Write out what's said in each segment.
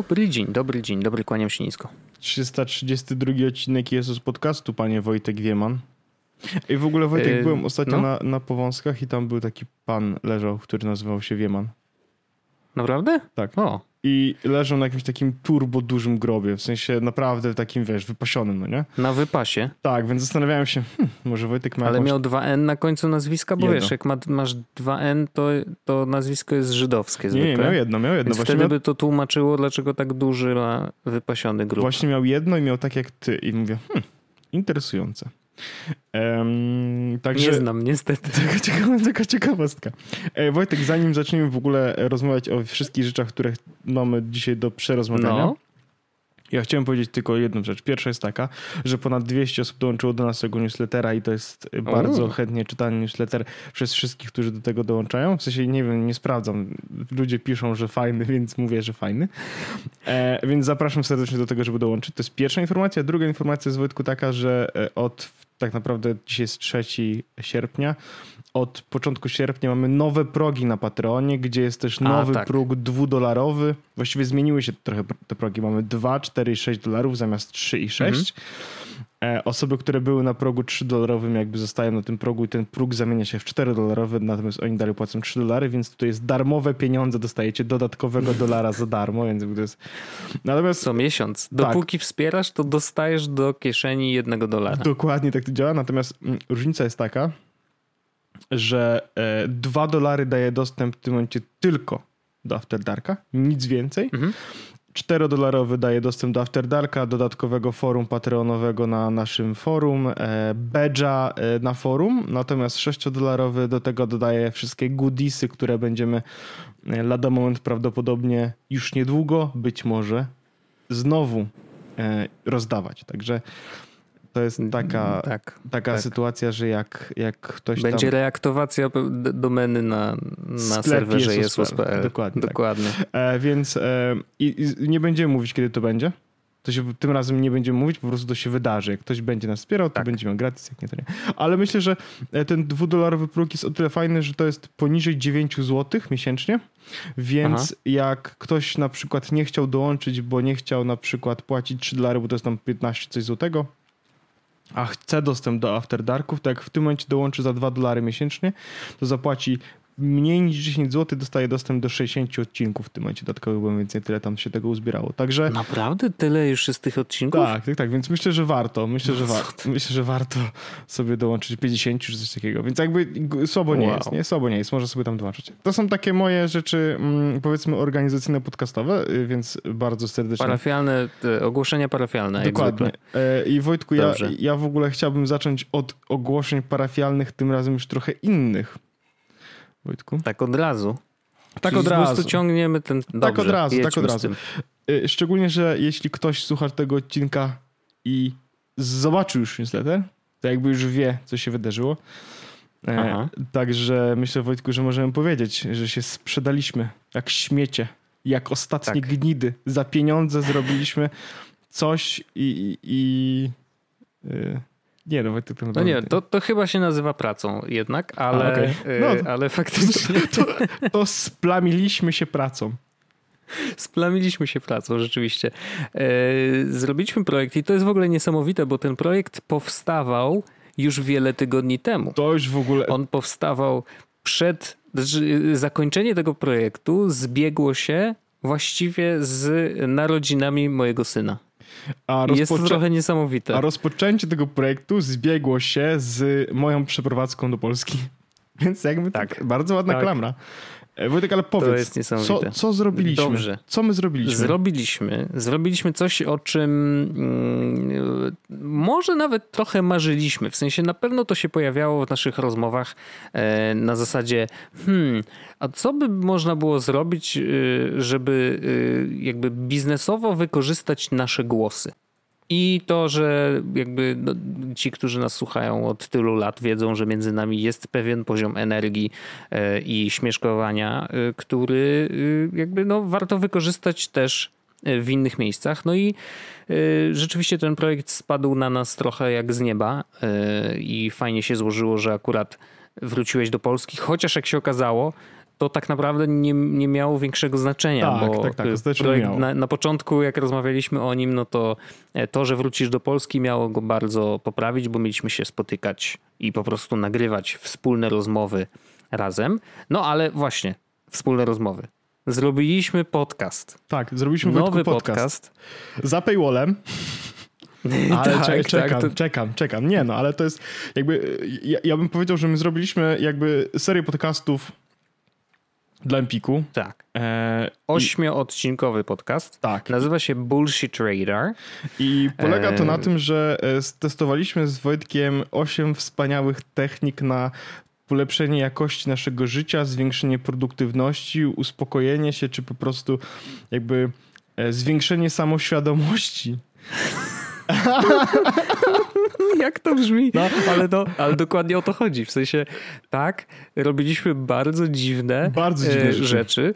dobry, dzień dobry, dzień dobry, kłaniam się nisko. 332 odcinek Jezus Podcastu, panie Wojtek Wieman. I w ogóle Wojtek, Yy, byłem ostatnio no. na, na Powązkach i tam był taki pan leżał, który nazywał się Wieman. Naprawdę? Tak. O, I leżał na jakimś takim turbo dużym grobie, w sensie naprawdę takim, wiesz, wypasionym, no nie? na wypasie. Tak, więc zastanawiałem się, hmm, może Wojtek ma Ale jakąś... miał 2N na końcu nazwiska, bo Jedno. wiesz, jak ma, masz 2N, to, to nazwisko jest żydowskie Nie, zwykle. nie, miał jedno, miał jedno. Więc Właśnie wtedy miał, by to tłumaczyło, dlaczego tak duży ma wypasiony grób. właśnie miał jedno i miał tak jak ty. I mówię, hmm, interesujące. Um, także... Nie znam niestety. Taka, ciekawa, taka ciekawostka. E, Wojtek, zanim zaczniemy w ogóle rozmawiać o wszystkich rzeczach, które mamy dzisiaj do przerozmawiania, No. Ja chciałem powiedzieć tylko jedną rzecz. Pierwsza jest taka, że ponad 200 osób dołączyło do naszego newslettera i to jest bardzo chętnie czytany newsletter przez wszystkich, którzy do tego dołączają. W sensie, nie wiem, nie sprawdzam. Ludzie piszą, że fajny, więc mówię, że fajny. E, więc zapraszam serdecznie do tego, żeby dołączyć. To jest pierwsza informacja. Druga informacja jest, Wojtku, taka, że e, od tak naprawdę dzisiaj jest 3 sierpnia. Od początku sierpnia mamy nowe progi na Patreonie, gdzie jest też A, nowy tak. próg dwudolarowy. Właściwie zmieniły się trochę te progi. Mamy 2, 4 i 6 dolarów zamiast 3 i 6. E, Osoby, które były na progu 3 dolarowym jakby zostają na tym progu i ten próg zamienia się w 4 dolarowy, natomiast oni dalej płacą 3 dolary, więc tutaj jest darmowe pieniądze, dostajecie dodatkowego dolara za darmo, więc to jest... Natomiast Co miesiąc. Tak. Dopóki wspierasz, to dostajesz do kieszeni jednego dolara. Dokładnie tak to działa, natomiast mm, różnica jest taka, że e, 2 dolary daje dostęp w tym momencie tylko do After Darka, nic więcej. Mhm. 4-dolarowy daje dostęp do After Darka, dodatkowego forum patreonowego na naszym forum, e, badge'a e, na forum, natomiast 6-dolarowy do tego dodaje wszystkie goodiesy, które będziemy e, lada moment prawdopodobnie już niedługo, być może znowu e, rozdawać. Także to jest taka, tak. taka tak. sytuacja, że jak, jak ktoś Będzie tam... reaktywacja domeny na, na serwerze Jesus.pl. Jesus.pl. Dokładnie tak. Dokładnie. E, więc e, i, i nie będziemy mówić, kiedy to będzie. To się tym razem nie będziemy mówić, po prostu to się wydarzy. Jak ktoś będzie nas wspierał, to Tak. będzie miał gratis, jak nie to nie. Ale myślę, że e, ten dwudolarowy próg jest o tyle fajny, że to jest poniżej 9 zł miesięcznie. Więc Aha. jak ktoś na przykład nie chciał dołączyć, bo nie chciał na przykład płacić 3 dolary, bo to jest tam 15 coś złotego, a chce dostęp do After Darków, to jak w tym momencie dołączy za 2 dolary miesięcznie, to zapłaci mniej niż 10 zł, dostaje dostęp do 60 odcinków w tym momencie dodatkowych, bo więcej tyle tam się tego uzbierało. Także Naprawdę tyle już jest tych odcinków? tak, tak, tak, więc myślę, że warto. Myślę, że, No wa- myślę, że warto sobie dołączyć 50 czy coś takiego. Więc jakby słabo nie Wow. jest, nie? Słabo nie jest, może sobie tam dołączyć. To są takie moje rzeczy, mm, powiedzmy, organizacyjne, podcastowe, y, więc bardzo serdecznie Parafialne, ogłoszenia parafialne, Dokładnie. E, I Wojtku, ja, ja w ogóle chciałbym zacząć od ogłoszeń parafialnych, tym razem już trochę innych. Wojtku? Tak od razu. Tak Czyli od Po prostu razu. ciągniemy ten... Dobrze, od razu, tak od razu. Szczególnie, że jeśli ktoś słucha tego odcinka i zobaczył już newsletter, to jakby już wie, co się wydarzyło. E, Aha. Także myślę, Wojtku, że możemy powiedzieć, że się sprzedaliśmy jak śmiecie, jak ostatnie Tak. gnidy. Za pieniądze zrobiliśmy coś i... i, i y, nie, no Wojtek, to No nie, to, to chyba się nazywa pracą jednak, ale, A, okej. e, No, ale faktycznie to, to splamiliśmy się pracą. splamiliśmy się pracą, rzeczywiście. E, Zrobiliśmy projekt i to jest w ogóle niesamowite, bo ten projekt powstawał już wiele tygodni temu. To już w ogóle... On powstawał przed. znaczy, Zakończenie tego projektu zbiegło się właściwie z narodzinami mojego syna. A, Jest to trochę niesamowite. a rozpoczęcie tego projektu zbiegło się z moją przeprowadzką do Polski. Więc jakby tak, Tak. bardzo ładna Tak. klamra. E, Wojtek, ale powiedz, jest niesamowite. co, co zrobiliśmy? Dobrze. Co my zrobiliśmy? Zrobiliśmy, zrobiliśmy coś, o czym mm, może nawet trochę marzyliśmy. W sensie na pewno to się pojawiało w naszych rozmowach e, na zasadzie, hmm, a co by można było zrobić, y, żeby y, jakby biznesowo wykorzystać nasze głosy? I to, że jakby no, ci, którzy nas słuchają od tylu lat, wiedzą, że między nami jest pewien poziom energii e, i śmieszkowania, e, który e, jakby no, warto wykorzystać też w innych miejscach. No i rzeczywiście ten projekt spadł na nas trochę jak z nieba i fajnie się złożyło, że akurat wróciłeś do Polski, chociaż jak się okazało, to tak naprawdę nie, nie miało większego znaczenia, tak, bo tak, tak, projekt na, na, początku, jak rozmawialiśmy o nim, no to e, to, że wrócisz do Polski miało go bardzo poprawić, bo mieliśmy się spotykać i po prostu nagrywać wspólne rozmowy razem. No ale właśnie, wspólne rozmowy. Zrobiliśmy podcast. Tak, zrobiliśmy nowy podcast. podcast. Za paywallem. Ale tak, czekam, tak, to... czekam, czekam. Nie no, ale to jest jakby, ja, ja, bym powiedział, że my zrobiliśmy jakby serię podcastów dla Empiku. Tak. E, Ośmioodcinkowy podcast. Tak. Nazywa się Bullshit Radar. I polega to na e... tym, że e, testowaliśmy z Wojtkiem osiem wspaniałych technik na polepszenie jakości naszego życia, zwiększenie produktywności, uspokojenie się, czy po prostu jakby e, zwiększenie samoświadomości. Jak to brzmi? No, ale, to, ale dokładnie o to chodzi. W sensie, tak, robiliśmy bardzo dziwne, bardzo dziwne e, rzeczy. rzeczy.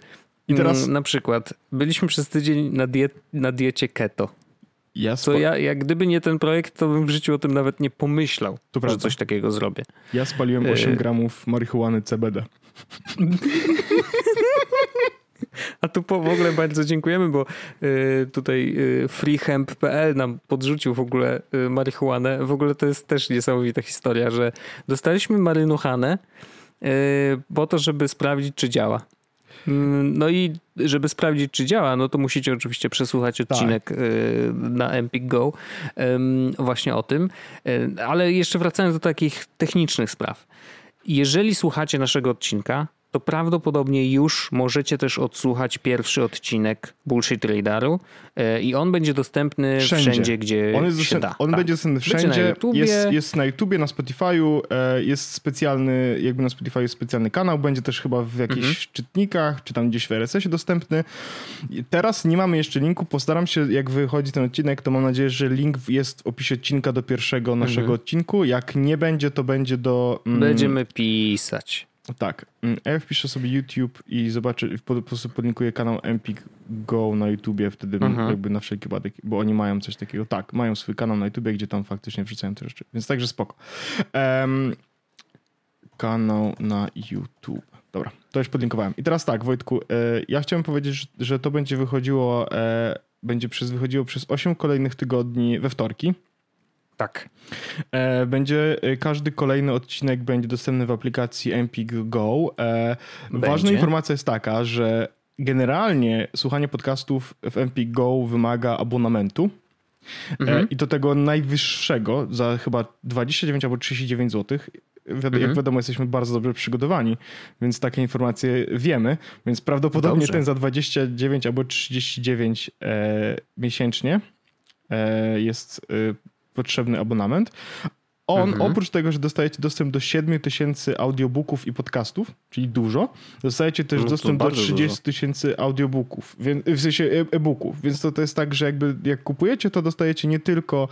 I teraz mm, na przykład byliśmy przez tydzień na, die na diecie keto. Ja spo... ja, jak gdyby nie ten projekt, to bym w życiu o tym nawet nie pomyślał, to że prawda. coś takiego zrobię. Ja spaliłem 8 e, gramów marihuany CBD. A tu po, w ogóle bardzo dziękujemy, bo y, tutaj y, freehemp.pl nam podrzucił w ogóle y, marihuanę. W ogóle to jest też niesamowita historia, że dostaliśmy marynuchanę po to, żeby sprawdzić, czy działa. Mm, no i żeby sprawdzić, czy działa, no to musicie oczywiście przesłuchać tak. odcinek tak. na Empik Go właśnie o tym. Ale jeszcze wracając do takich technicznych spraw. Jeżeli słuchacie naszego odcinka, to prawdopodobnie już możecie też odsłuchać pierwszy odcinek Bullshit Radaru e, i on będzie dostępny wszędzie, wszędzie gdzie on jest się da. On tak. będzie dostępny wszędzie, będzie na jest, jest na YouTubie, na Spotify'u, e, jest specjalny, jakby na Spotify jest specjalny kanał, będzie też chyba w jakichś mhm. czytnikach, czy tam gdzieś w RSS-ie dostępny. Teraz nie mamy jeszcze linku, postaram się, jak wychodzi ten odcinek, to mam nadzieję, że link jest w opisie odcinka do pierwszego naszego mhm. odcinku. Jak nie będzie, to będzie do... Mm, Będziemy pisać. Tak. Mm, ja wpiszę sobie YouTube i zobaczę, po, po prostu podlinkuję kanał Empik Go na YouTubie, wtedy mhm. jakby na wszelki wypadek, bo oni mają coś takiego. Tak, mają swój kanał na YouTubie, gdzie tam faktycznie wrzucają te rzeczy. Więc także spoko. Um, kanał na YouTube. Dobra, to już podlinkowałem. I teraz tak, Wojtku, e, ja chciałem powiedzieć, że to będzie wychodziło, e, będzie przez, wychodziło przez 8 kolejnych tygodni we wtorki. Tak. E, będzie e, każdy kolejny odcinek będzie dostępny w aplikacji Empik Go. E, ważna informacja jest taka, że generalnie słuchanie podcastów w Empik Go wymaga abonamentu. Mhm. I do tego najwyższego za chyba 29 albo 39 zł. Jak mhm. wiadomo, jesteśmy bardzo dobrze przygotowani, więc takie informacje wiemy. Więc prawdopodobnie Dobrze. ten za 29 albo 39 e, miesięcznie e, jest e, potrzebny abonament. On, mhm. oprócz tego, że dostajecie dostęp do 7 tysięcy audiobooków i podcastów, czyli dużo, dostajecie też no dostęp do 30 tysięcy audiobooków, w sensie e, e-booków. Więc to, to jest tak, że jakby jak kupujecie, to dostajecie nie tylko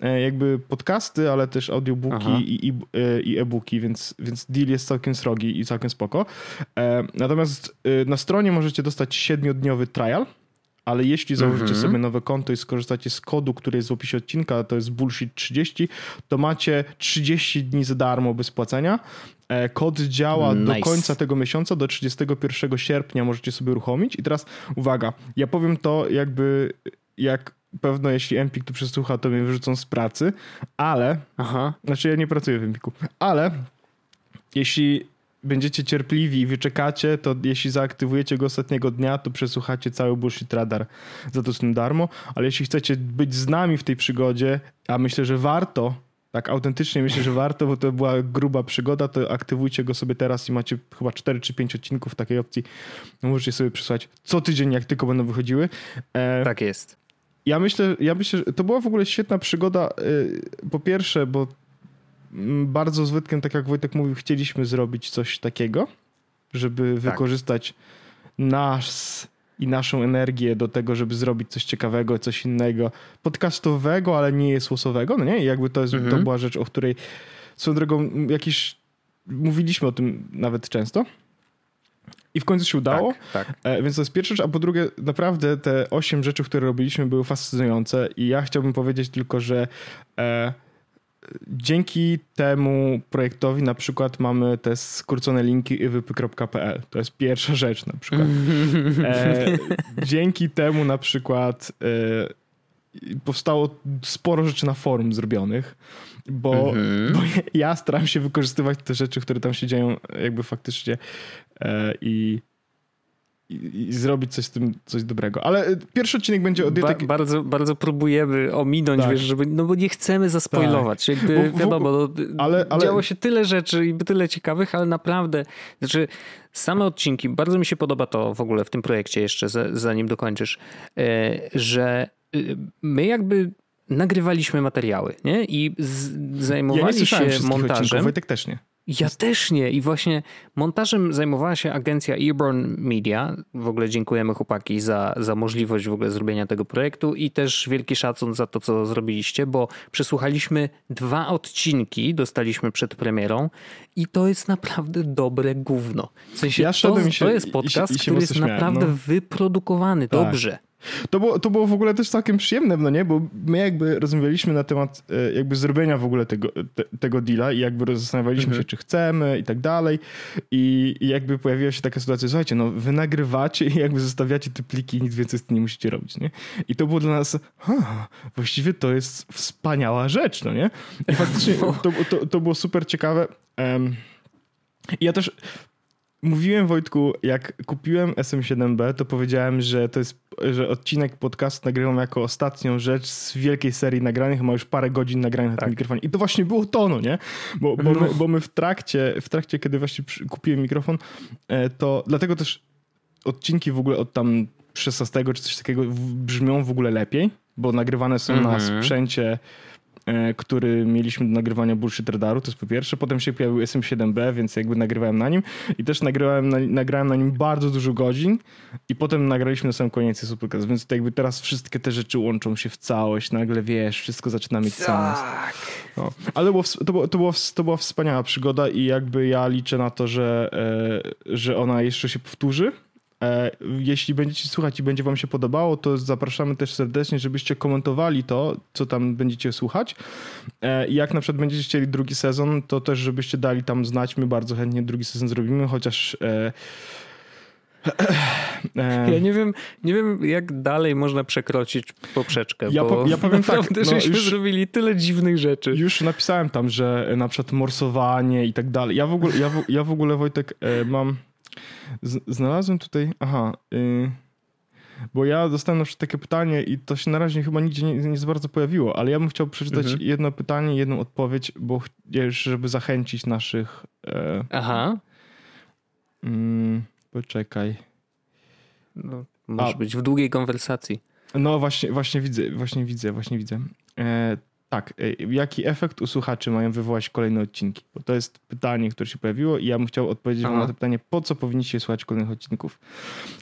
e, jakby podcasty, ale też audiobooki i, i, e, i e-booki, więc, więc deal jest całkiem srogi i całkiem spoko. Natomiast na stronie możecie dostać 7-dniowy trial, ale jeśli założycie mhm. sobie nowe konto i skorzystacie z kodu, który jest w opisie odcinka, to jest bullshit 30, to macie 30 dni za darmo bez płacenia. E, kod działa nice. do końca tego miesiąca, do 31 sierpnia możecie sobie uruchomić. I teraz uwaga, ja powiem to jakby jak pewno jeśli Empik tu przesłucha, to mnie wyrzucą z pracy, ale, Aha. znaczy ja nie pracuję w Empiku, ale jeśli będziecie cierpliwi i wyczekacie, to jeśli zaaktywujecie go ostatniego dnia, to przesłuchacie cały Bullshit Radar za to darmo, ale jeśli chcecie być z nami w tej przygodzie, a myślę, że warto, tak autentycznie myślę, że warto, bo to była gruba przygoda, to aktywujcie go sobie teraz i macie chyba 4 czy 5 odcinków takiej opcji. Możecie sobie przesłać co tydzień, jak tylko będą wychodziły. E, tak jest. Ja myślę, ja myślę, że to była w ogóle świetna przygoda. E, po pierwsze, bo bardzo z Wojtkiem, tak jak Wojtek mówił, chcieliśmy zrobić coś takiego, żeby tak. wykorzystać nas i naszą energię do tego, żeby zrobić coś ciekawego, coś innego, podcastowego, ale nie jest łosowego, no nie? I jakby to, jest, mhm. to była rzecz, o której swoją drogą jakiś mówiliśmy o tym nawet często. I w końcu się udało. Tak, tak. E, więc to jest pierwsza rzecz. A po drugie, naprawdę te osiem rzeczy, które robiliśmy, były fascynujące. I ja chciałbym powiedzieć tylko, że e, dzięki temu projektowi na przykład mamy te skrócone linki iwypy.pl. To jest pierwsza rzecz na przykład. E, dzięki temu na przykład e, powstało sporo rzeczy na forum zrobionych, bo, mhm. bo ja staram się wykorzystywać te rzeczy, które tam się dzieją jakby faktycznie e, i i, i, zrobić coś z tym, coś dobrego. Ale y, pierwszy odcinek będzie o. Ba bardzo, bardzo próbujemy ominąć, tak. wiesz, żeby, no bo nie chcemy zaspoilować. Tak. Jakby, bo, wiadomo, no, ale, ale... działo się tyle rzeczy i tyle ciekawych, ale naprawdę, znaczy same odcinki, bardzo mi się podoba to w ogóle w tym projekcie jeszcze, zanim dokończysz, e, że y, my jakby nagrywaliśmy materiały, nie? I zajmowali ja się montażem. Wojtek też nie. Ja też nie. I właśnie montażem zajmowała się agencja Earborn Media. W ogóle dziękujemy chłopaki za, za możliwość w ogóle zrobienia tego projektu i też wielki szacun za to, co zrobiliście, bo przesłuchaliśmy dwa odcinki, dostaliśmy przed premierą i to jest naprawdę dobre gówno. W sensie ja to, się, to jest podcast, i, i który jest śmiałem, naprawdę no. wyprodukowany tak. dobrze. To było, to było w ogóle też całkiem przyjemne, no nie? Bo my jakby rozmawialiśmy na temat e, jakby zrobienia w ogóle tego, te, tego deala i jakby zastanawialiśmy mhm. się, czy chcemy i tak dalej. I, I, jakby pojawiła się taka sytuacja, słuchajcie, no wy nagrywacie i jakby zostawiacie te pliki i nic więcej z tym nie musicie robić, nie? I to było dla nas, ha, właściwie to jest wspaniała rzecz, no nie? I faktycznie to, to, to było super ciekawe. Um, ja też Mówiłem Wojtku, jak kupiłem SM7B, to powiedziałem, że to jest, że odcinek podcastu nagrywam jako ostatnią rzecz z wielkiej serii nagranych, ma już parę godzin nagranych na tak. tym mikrofonie. I to właśnie było to, no nie? Bo, bo, no. my, bo my w trakcie, w trakcie, kiedy właśnie kupiłem mikrofon, e, to dlatego też odcinki w ogóle od tam 16 czy coś takiego brzmią w ogóle lepiej, bo nagrywane są mm -hmm. na mhm. sprzęcie który mieliśmy do nagrywania Bullshit Radaru, to jest po pierwsze. Potem się pojawił SM7B, więc jakby nagrywałem na nim i też nagrywałem na, nagrałem na nim bardzo dużo godzin i potem nagraliśmy na sam koniec Supercast, więc to jakby teraz wszystkie te rzeczy łączą się w całość, nagle wiesz, wszystko zaczyna mieć sens. Tak. No. Ale to, było, to, było, to, było, to była wspaniała przygoda i jakby ja liczę na to, że, e, że ona jeszcze się powtórzy E, jeśli będziecie słuchać i będzie wam się podobało, to zapraszamy też serdecznie, żebyście komentowali to, co tam będziecie słuchać. E, I jak na przykład będziecie chcieli drugi sezon, to też żebyście dali tam znać. My bardzo chętnie drugi sezon zrobimy, chociaż... E, ja nie wiem, nie wiem, jak dalej można przekroczyć poprzeczkę, ja, po, ja powiem tak, no, żeśmy już, zrobili tyle dziwnych rzeczy. Już napisałem tam, że na przykład morsowanie i tak dalej. Ja w ogóle, ja w, ja w ogóle Wojtek, mam znalazłem tutaj, aha, yy, bo ja dostałem na przykład takie pytanie i to się na razie chyba nigdzie nie, nie za bardzo pojawiło, ale ja bym chciał przeczytać mhm. jedno pytanie, jedną odpowiedź, bo żeby zachęcić naszych... E, aha. Mm, poczekaj. No, może A, być w długiej konwersacji. No właśnie, właśnie widzę, właśnie widzę, właśnie widzę. E, tak, y, jaki efekt u słuchaczy mają wywołać kolejne odcinki? Bo to jest pytanie, które się pojawiło i ja bym chciał odpowiedzieć wam na to pytanie, po co powinniście słuchać kolejnych odcinków?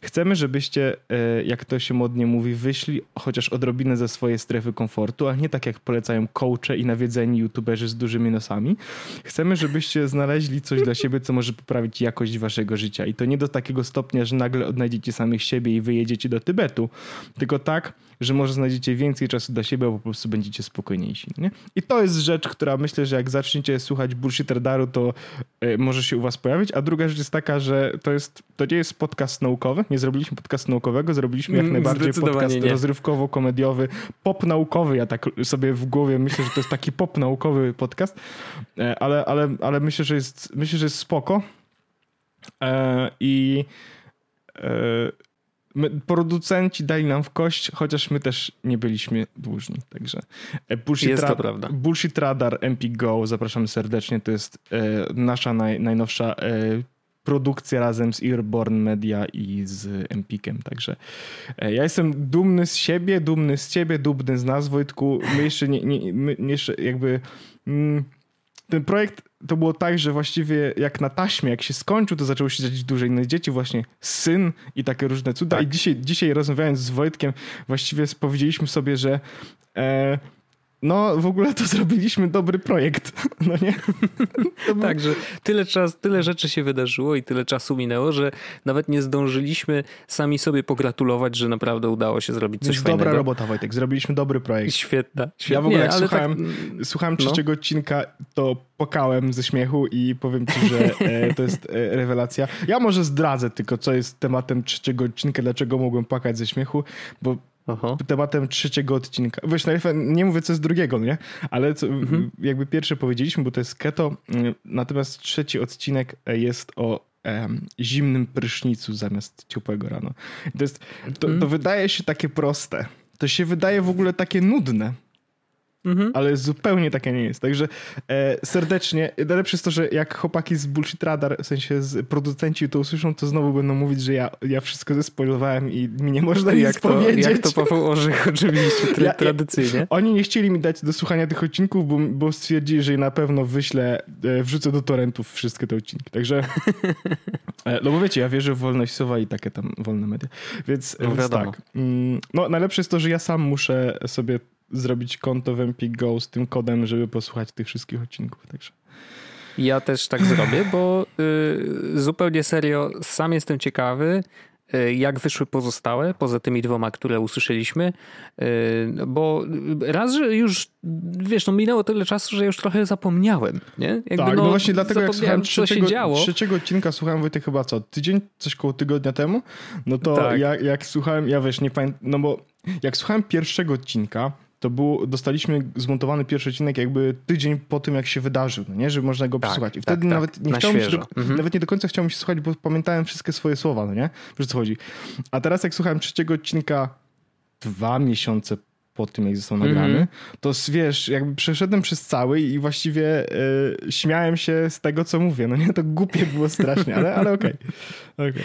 Chcemy, żebyście, y, jak to się modnie mówi, wyszli chociaż odrobinę ze swojej strefy komfortu, a nie tak jak polecają coache i nawiedzeni youtuberzy z dużymi nosami. Chcemy, żebyście znaleźli coś dla siebie, co może poprawić jakość waszego życia i to nie do takiego stopnia, że nagle odnajdziecie samych siebie i wyjedziecie do Tybetu, tylko tak, że może znajdziecie więcej czasu dla siebie, bo po prostu będziecie spokojniejsi. Nie? I to jest rzecz, która myślę, że jak zaczniecie słuchać bullshit radaru, to y, może się u was pojawić. A druga rzecz jest taka, że to, jest, to nie jest podcast naukowy. Nie zrobiliśmy podcastu naukowego, zrobiliśmy jak mm, najbardziej podcast rozrywkowo-komediowy, pop naukowy. Ja tak sobie w głowie myślę, że to jest taki pop naukowy podcast, e, ale, ale, ale myślę, że jest, myślę, że jest spoko. E, I My, producenci dali nam w kość, chociaż my też nie byliśmy dłużni. Także e, Bullshit, jest to prawda. Bullshit Radar MP Go, zapraszamy serdecznie. To jest e, nasza naj, najnowsza e, produkcja razem z Earborn Media i z Empikiem. Także e, ja jestem dumny z siebie, dumny z ciebie, dumny z nas, Wojtku. My jeszcze nie, nie my jeszcze jakby. Mm, ten projekt to było tak, że właściwie jak na taśmie, jak się skończył, to zaczęło się dziać dużo innych dzieci, właśnie syn i takie różne cuda. Tak. I dzisiaj, dzisiaj rozmawiając z Wojtkiem, właściwie powiedzieliśmy sobie, że e, no w ogóle to zrobiliśmy dobry projekt, no nie? Był... Tak, że tyle, czas, tyle rzeczy się wydarzyło i tyle czasu minęło, że nawet nie zdążyliśmy sami sobie pogratulować, że naprawdę udało się zrobić coś Więc fajnego. dobra robota Wojtek, zrobiliśmy dobry projekt. Świetna. świetna. Ja w ogóle jak słuchałem, tak... słuchałem no. trzeciego no. odcinka, to pokałem ze śmiechu i powiem ci, że e, to jest e, rewelacja. Ja może zdradzę tylko, co jest tematem trzeciego odcinka, dlaczego mogłem płakać ze śmiechu, bo Aha. tematem trzeciego odcinka. Wiesz, nie mówię co z drugiego, nie? Ale co, mhm. jakby pierwsze powiedzieliśmy, bo to jest keto, mm, natomiast trzeci odcinek jest o em, zimnym prysznicu zamiast ciepłego rano. to, jest, to, to mhm. wydaje się takie proste. To się wydaje w ogóle takie nudne. Mhm. Ale zupełnie takie nie jest. Także e, serdecznie, najlepsze jest to, że jak chłopaki z Bullshit Radar, w sensie z producenci to usłyszą, to znowu będą mówić, że ja, ja wszystko zespoilowałem i mi nie można nic jak to, powiedzieć. Jak to Paweł Orzech oczywiście, tra ja, tradycyjnie. Oni nie chcieli mi dać do słuchania tych odcinków, bo, bo stwierdzili, że na pewno wyślę, e, wrzucę do torrentów wszystkie te odcinki. Także, e, no bo wiecie, ja wierzę w wolność słowa i takie tam wolne media. Więc, no, więc tak. Mm, no najlepsze jest to, że ja sam muszę sobie zrobić konto w Empik Go z tym kodem, żeby posłuchać tych wszystkich odcinków. Także. Ja też tak zrobię, bo y, zupełnie serio sam jestem ciekawy, y, jak wyszły pozostałe, poza tymi dwoma, które usłyszeliśmy, y, bo raz, że już, wiesz, no minęło tyle czasu, że już trochę zapomniałem, nie? Jakby tak, no, no, właśnie dlatego jak słuchałem trzeciego, trzeciego odcinka, słuchałem Wojtek chyba co, tydzień, coś koło tygodnia temu, no to tak. jak, jak słuchałem, ja wiesz, nie pamiętam, no bo jak słuchałem pierwszego odcinka, to było, dostaliśmy zmontowany pierwszy odcinek jakby tydzień po tym, jak się wydarzył, no nie? Żeby można go tak, przesłuchać. I wtedy tak, nawet, tak. nie chciałem się do, mhm. nawet nie do końca chciałem się słuchać, bo pamiętałem wszystkie swoje słowa, no nie? Wiesz co chodzi. A teraz jak słuchałem trzeciego odcinka dwa miesiące po tym, jak został nagrany, mm -hmm. to wiesz, jakby przeszedłem przez cały i właściwie y, śmiałem się z tego, co mówię. No nie, to głupie było strasznie, ale, ale okej. Okay. okay.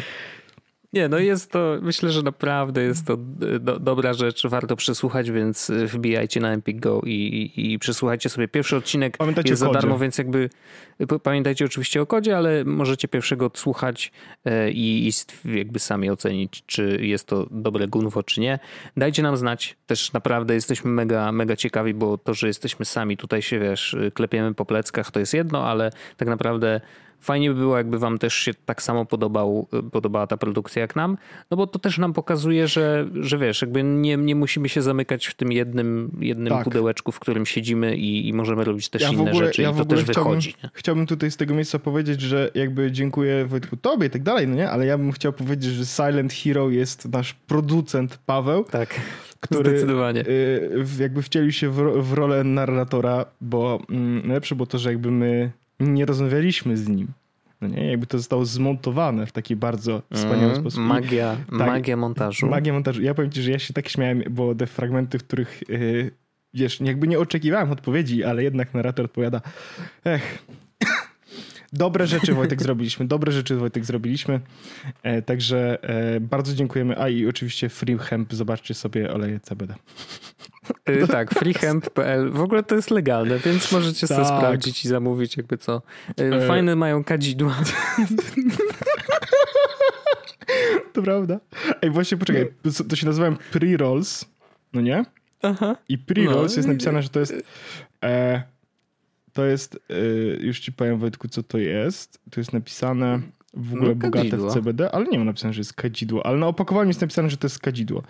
Nie, no jest to, myślę, że naprawdę jest to e, do, dobra rzecz, warto przesłuchać, więc e, wbijajcie na Empik Go i, i, i przesłuchajcie sobie. Pierwszy odcinek Pamiętajcie jest za darmo, więc jakby e, pamiętajcie oczywiście o kodzie, ale możecie pierwszego odsłuchać i, i jakby sami ocenić, czy jest to dobre gunwo, czy nie. Dajcie nam znać, też naprawdę jesteśmy mega, mega ciekawi, bo to, że jesteśmy sami tutaj się, wiesz, klepiemy po pleckach, to jest jedno, ale tak naprawdę Fajnie by było, jakby wam też się tak samo podobał, podobała ta produkcja jak nam, no bo to też nam pokazuje, że, że wiesz, jakby nie, nie musimy się zamykać w tym jednym, jednym tak. pudełeczku, w którym siedzimy i, i możemy robić też ja inne ogóle, rzeczy ja i to też chciałbym, wychodzi. Nie? Chciałbym tutaj z tego miejsca powiedzieć, że jakby dziękuję Wojtku tobie i tak dalej, no nie? Ale ja bym chciał powiedzieć, że Silent Hero jest nasz producent Paweł. Tak. Który Zdecydowanie. Y, jakby wcielił się w, rolę narratora, bo mm, najlepsze było to, że jakby my nie rozmawialiśmy z nim. No nie? Jakby to zostało zmontowane w taki bardzo wspaniały mm, sposób. Magia, tak, magia montażu. Magia montażu. Ja powiem ci, że ja się tak śmiałem, bo te fragmenty, w których yy, wiesz, jakby nie oczekiwałem odpowiedzi, ale jednak narrator odpowiada ech, Dobre rzeczy Wojtek zrobiliśmy, dobre rzeczy Wojtek zrobiliśmy. E, także e, bardzo dziękujemy. A i oczywiście FreeHemp, zobaczcie sobie oleje CBD. Y, tak, freehemp.pl. W ogóle to jest legalne, więc możecie tak. sobie sprawdzić i zamówić jakby co. Y, e. Fajne mają kadzidła. To prawda. Ej, właśnie poczekaj, to się nazywa pre-rolls, no nie? Aha. I pre-rolls no. jest napisane, że to jest e, to jest, y, już ci powiem Wojtku, co to jest. To jest napisane w ogóle no, bogate w CBD, ale nie ma napisane, że jest kadzidło. Ale na opakowaniu jest napisane, że to jest kadzidło.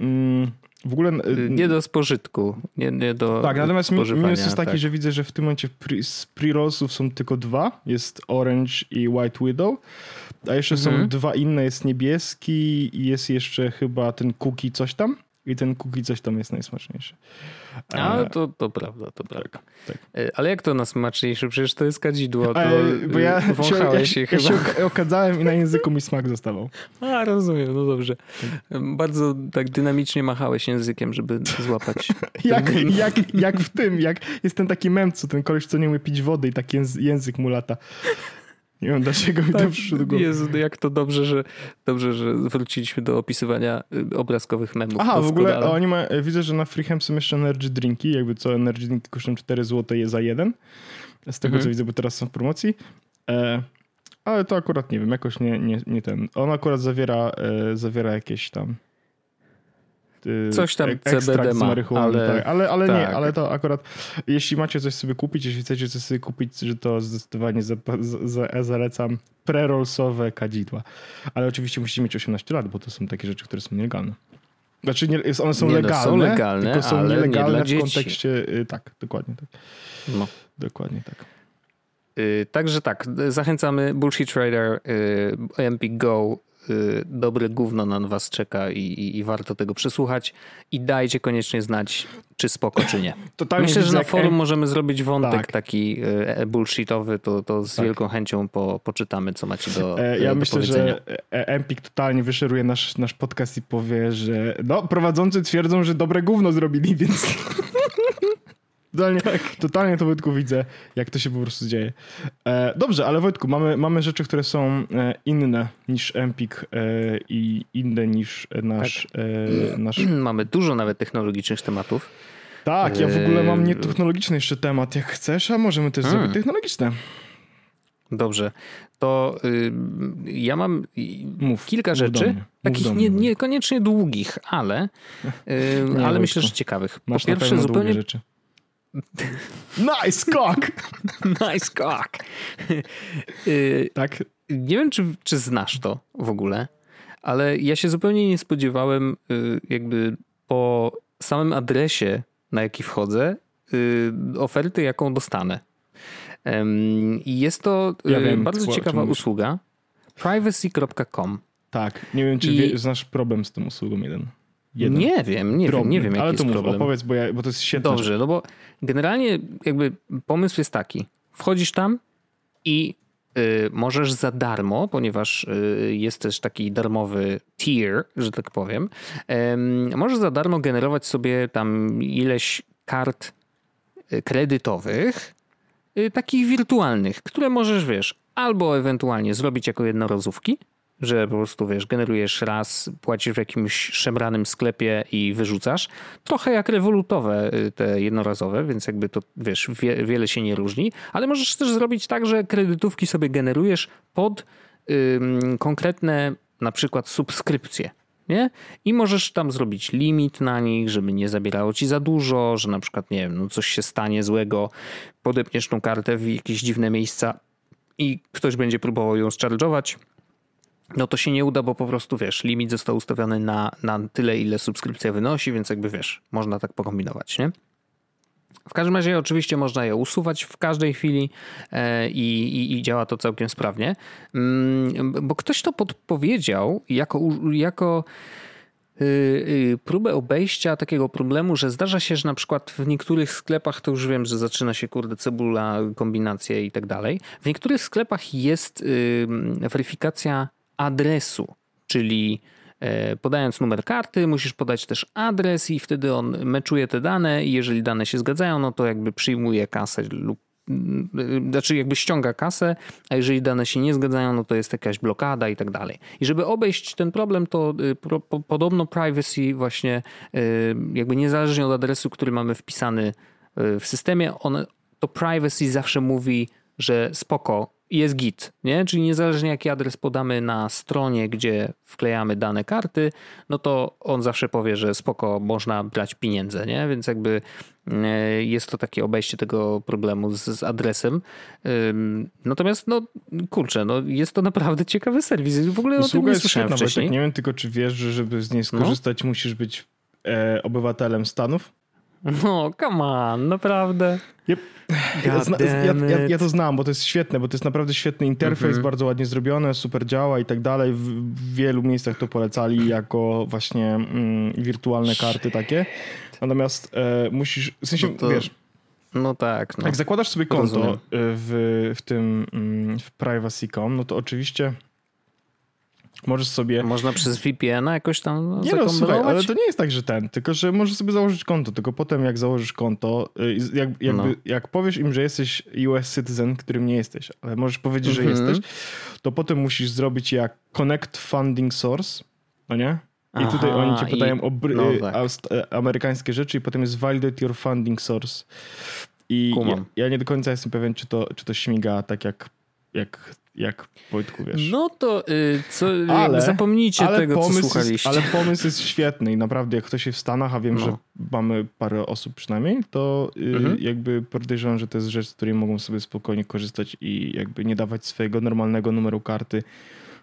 Mm, w ogóle... Y, nie do spożytku, nie, nie do Tak, natomiast minus jest taki, tak. że widzę, że w tym momencie z pre-rollsów są tylko dwa. Jest Orange i White Widow. A jeszcze mhm. są dwa inne, jest niebieski i jest jeszcze chyba ten cookie coś tam. I ten cookie coś tam jest najsmaczniejszy. A, to, to prawda, to prawda. Tak, tak. E, ale jak to na smaczniejsze? Przecież to jest kadzidło, to bo ja wąchałeś się, ja, chyba. Ja się okadzałem i na języku mi smak zostawał. A, rozumiem, no dobrze. Bardzo tak dynamicznie machałeś językiem, żeby złapać. jak, jak, jak w tym, jak jest ten taki mem, co ten koleś, co nie umie pić wody i tak język mu lata. Nie wiem dlaczego mi tak, to przyszło do głowy. Jezu, jak to dobrze, że dobrze, że wróciliśmy do opisywania y, obrazkowych memów. Aha, w ogóle oni ma, widzę, że na Freeham są jeszcze energy drinki, jakby co energy drinki kosztują 4 zł je za jeden. Z tego mhm. co widzę, bo teraz są w promocji. E, ale to akurat nie wiem, jakoś nie, nie, nie ten. On akurat zawiera, e, zawiera jakieś tam coś tam CBD ma, ale, tak. ale, ale nie, tak. ale to akurat jeśli macie coś sobie kupić, jeśli chcecie coś sobie kupić, że to zdecydowanie za, za, zalecam prerollsowe kadzidła. Ale oczywiście musicie mieć 18 lat, bo to są takie rzeczy, które są nielegalne. Znaczy nie, one są Nie, no, legalne, są legalne, tylko są ale nie nielegalne dla w dzieci. kontekście... y, Tak, dokładnie tak. No. Dokładnie tak. Y, Także tak, zachęcamy Bullshit Trader, y, Empik Go, y, dobre gówno na was czeka i, i, i warto tego przesłuchać i dajcie koniecznie znać, czy spoko, czy nie. Totalnie Myślę, że na forum Em- możemy zrobić wątek Tak. taki y, bullshitowy, to, to z Tak. wielką chęcią po, poczytamy, co macie do, E, y, Ja do myślę, powiedzenia. że e, Empik totalnie wyszeruje nasz, nasz podcast i powie, że no, prowadzący twierdzą, że dobre gówno zrobili, więc totalnie, totalnie to Wojtku widzę, jak to się po prostu dzieje. E, dobrze, ale Wojtku, mamy, mamy rzeczy, które są e, inne niż Empik e, i inne niż nasz... E, nasz... Mamy dużo nawet technologicznych tematów. Tak, ja w ogóle mam E, nietechnologiczny jeszcze temat, jak chcesz, a możemy też Hmm. zrobić technologiczne. Dobrze, to y, ja mam Mów, kilka mów rzeczy, takich do nie, mnie. niekoniecznie długich, ale, y, ale Wojtku. myślę, że ciekawych. Masz po na pierwsze, zupełnie rzeczy. Nice cock! nice cock. Y, tak, nie wiem, czy, czy znasz to w ogóle, ale ja się zupełnie nie spodziewałem, y, jakby po samym adresie, na jaki wchodzę, y, oferty, jaką dostanę. I jest to Ja wiem, bardzo o czym ciekawa usługa. Privacy.com. Tak, nie wiem, czy I- wie, znasz problem z tym usługą jeden. Jeden. Nie wiem, nie Drobny, wiem, nie wiem, jaki Ale jest to mów, problem. opowiedz, bo, ja, bo to jest świetne. Dobrze, no bo generalnie jakby pomysł jest taki. Wchodzisz tam i y, możesz za darmo, ponieważ y, jest też taki darmowy tier, że tak powiem, em, możesz za darmo generować sobie tam ileś kart y, kredytowych, y, takich wirtualnych, które możesz, wiesz, albo ewentualnie zrobić jako jednorazówki, że po prostu, wiesz, generujesz raz, płacisz w jakimś szemranym sklepie i wyrzucasz. Trochę jak rewolutowe y, te jednorazowe, więc jakby to, wiesz, wie, wiele się nie różni, ale możesz też zrobić tak, że kredytówki sobie generujesz pod ym, konkretne na przykład subskrypcje. Nie? I możesz tam zrobić limit na nich, żeby nie zabierało ci za dużo, że na przykład, nie wiem, no coś się stanie złego, podepniesz tą kartę w jakieś dziwne miejsca i ktoś będzie próbował ją zcharge'ować, no to się nie uda, bo po prostu wiesz, limit został ustawiony na, na tyle, ile subskrypcja wynosi, więc jakby wiesz, można tak pokombinować, nie? W każdym razie oczywiście można je usuwać w każdej chwili e, i, i, i działa to całkiem sprawnie, Mm, bo ktoś to podpowiedział jako, jako y, y, próbę obejścia takiego problemu, że zdarza się, że na przykład w niektórych sklepach, to już wiem, że zaczyna się kurde cebula, kombinacje i tak dalej. W niektórych sklepach jest weryfikacja adresu, czyli e, podając numer karty, musisz podać też adres i wtedy on meczuje te dane i jeżeli dane się zgadzają, no to jakby przyjmuje kasę lub y, znaczy jakby ściąga kasę, a jeżeli dane się nie zgadzają, no to jest jakaś blokada i tak dalej. I żeby obejść ten problem, to y, pro, po, podobno privacy właśnie y, jakby niezależnie od adresu, który mamy wpisany y, w systemie, on, to privacy zawsze mówi, że spoko, jest git, nie? Czyli niezależnie jaki adres podamy na stronie, gdzie wklejamy dane karty, no to on zawsze powie, że spoko, można brać pieniądze, nie? Więc jakby e, jest to takie obejście tego problemu z, z adresem. Natomiast no kurczę, no jest to naprawdę ciekawy serwis. W ogóle o tym Usługa nie jest słyszałem świetna, wcześniej. Nie wiem tylko, czy wiesz, że żeby z niej No. skorzystać, musisz być e, obywatelem Stanów. No, come on, naprawdę. Yep. Ja, ja, ja, to znam, bo to jest świetne, bo to jest naprawdę świetny interfejs, Mhm. bardzo ładnie zrobione, super działa i tak dalej. W, wielu miejscach to polecali jako właśnie mm, wirtualne karty takie. Natomiast e, musisz, w sensie, No to- wiesz, No tak, no. jak zakładasz sobie konto Rozumiem. e, w, w tym, mm, w privacy.com, no to oczywiście możesz sobie Można przez VPN-a jakoś tam Nie no, słuchaj, ale to nie jest tak, że ten, tylko że możesz sobie założyć konto, tylko potem jak założysz konto, y, jak, jakby, No. jak powiesz im, że jesteś US citizen, którym nie jesteś, ale możesz powiedzieć, że Mhm. jesteś, to potem musisz zrobić jak connect funding source, no nie? I tutaj Aha, oni cię i- pytają o bry- no tak. e, amerykańskie rzeczy i potem jest validate your funding source. I ja, ja nie do końca jestem pewien, czy to, czy to śmiga tak jak, jak, jak Wojtku wiesz. No to y, co, ale, zapomnijcie ale tego, co słuchaliście. Jest, ale pomysł jest świetny i naprawdę jak ktoś jest w Stanach, a wiem, no. że mamy parę osób przynajmniej, to y, mhm. jakby podejrzewam, że to jest rzecz, z której mogą sobie spokojnie korzystać i jakby nie dawać swojego normalnego numeru karty.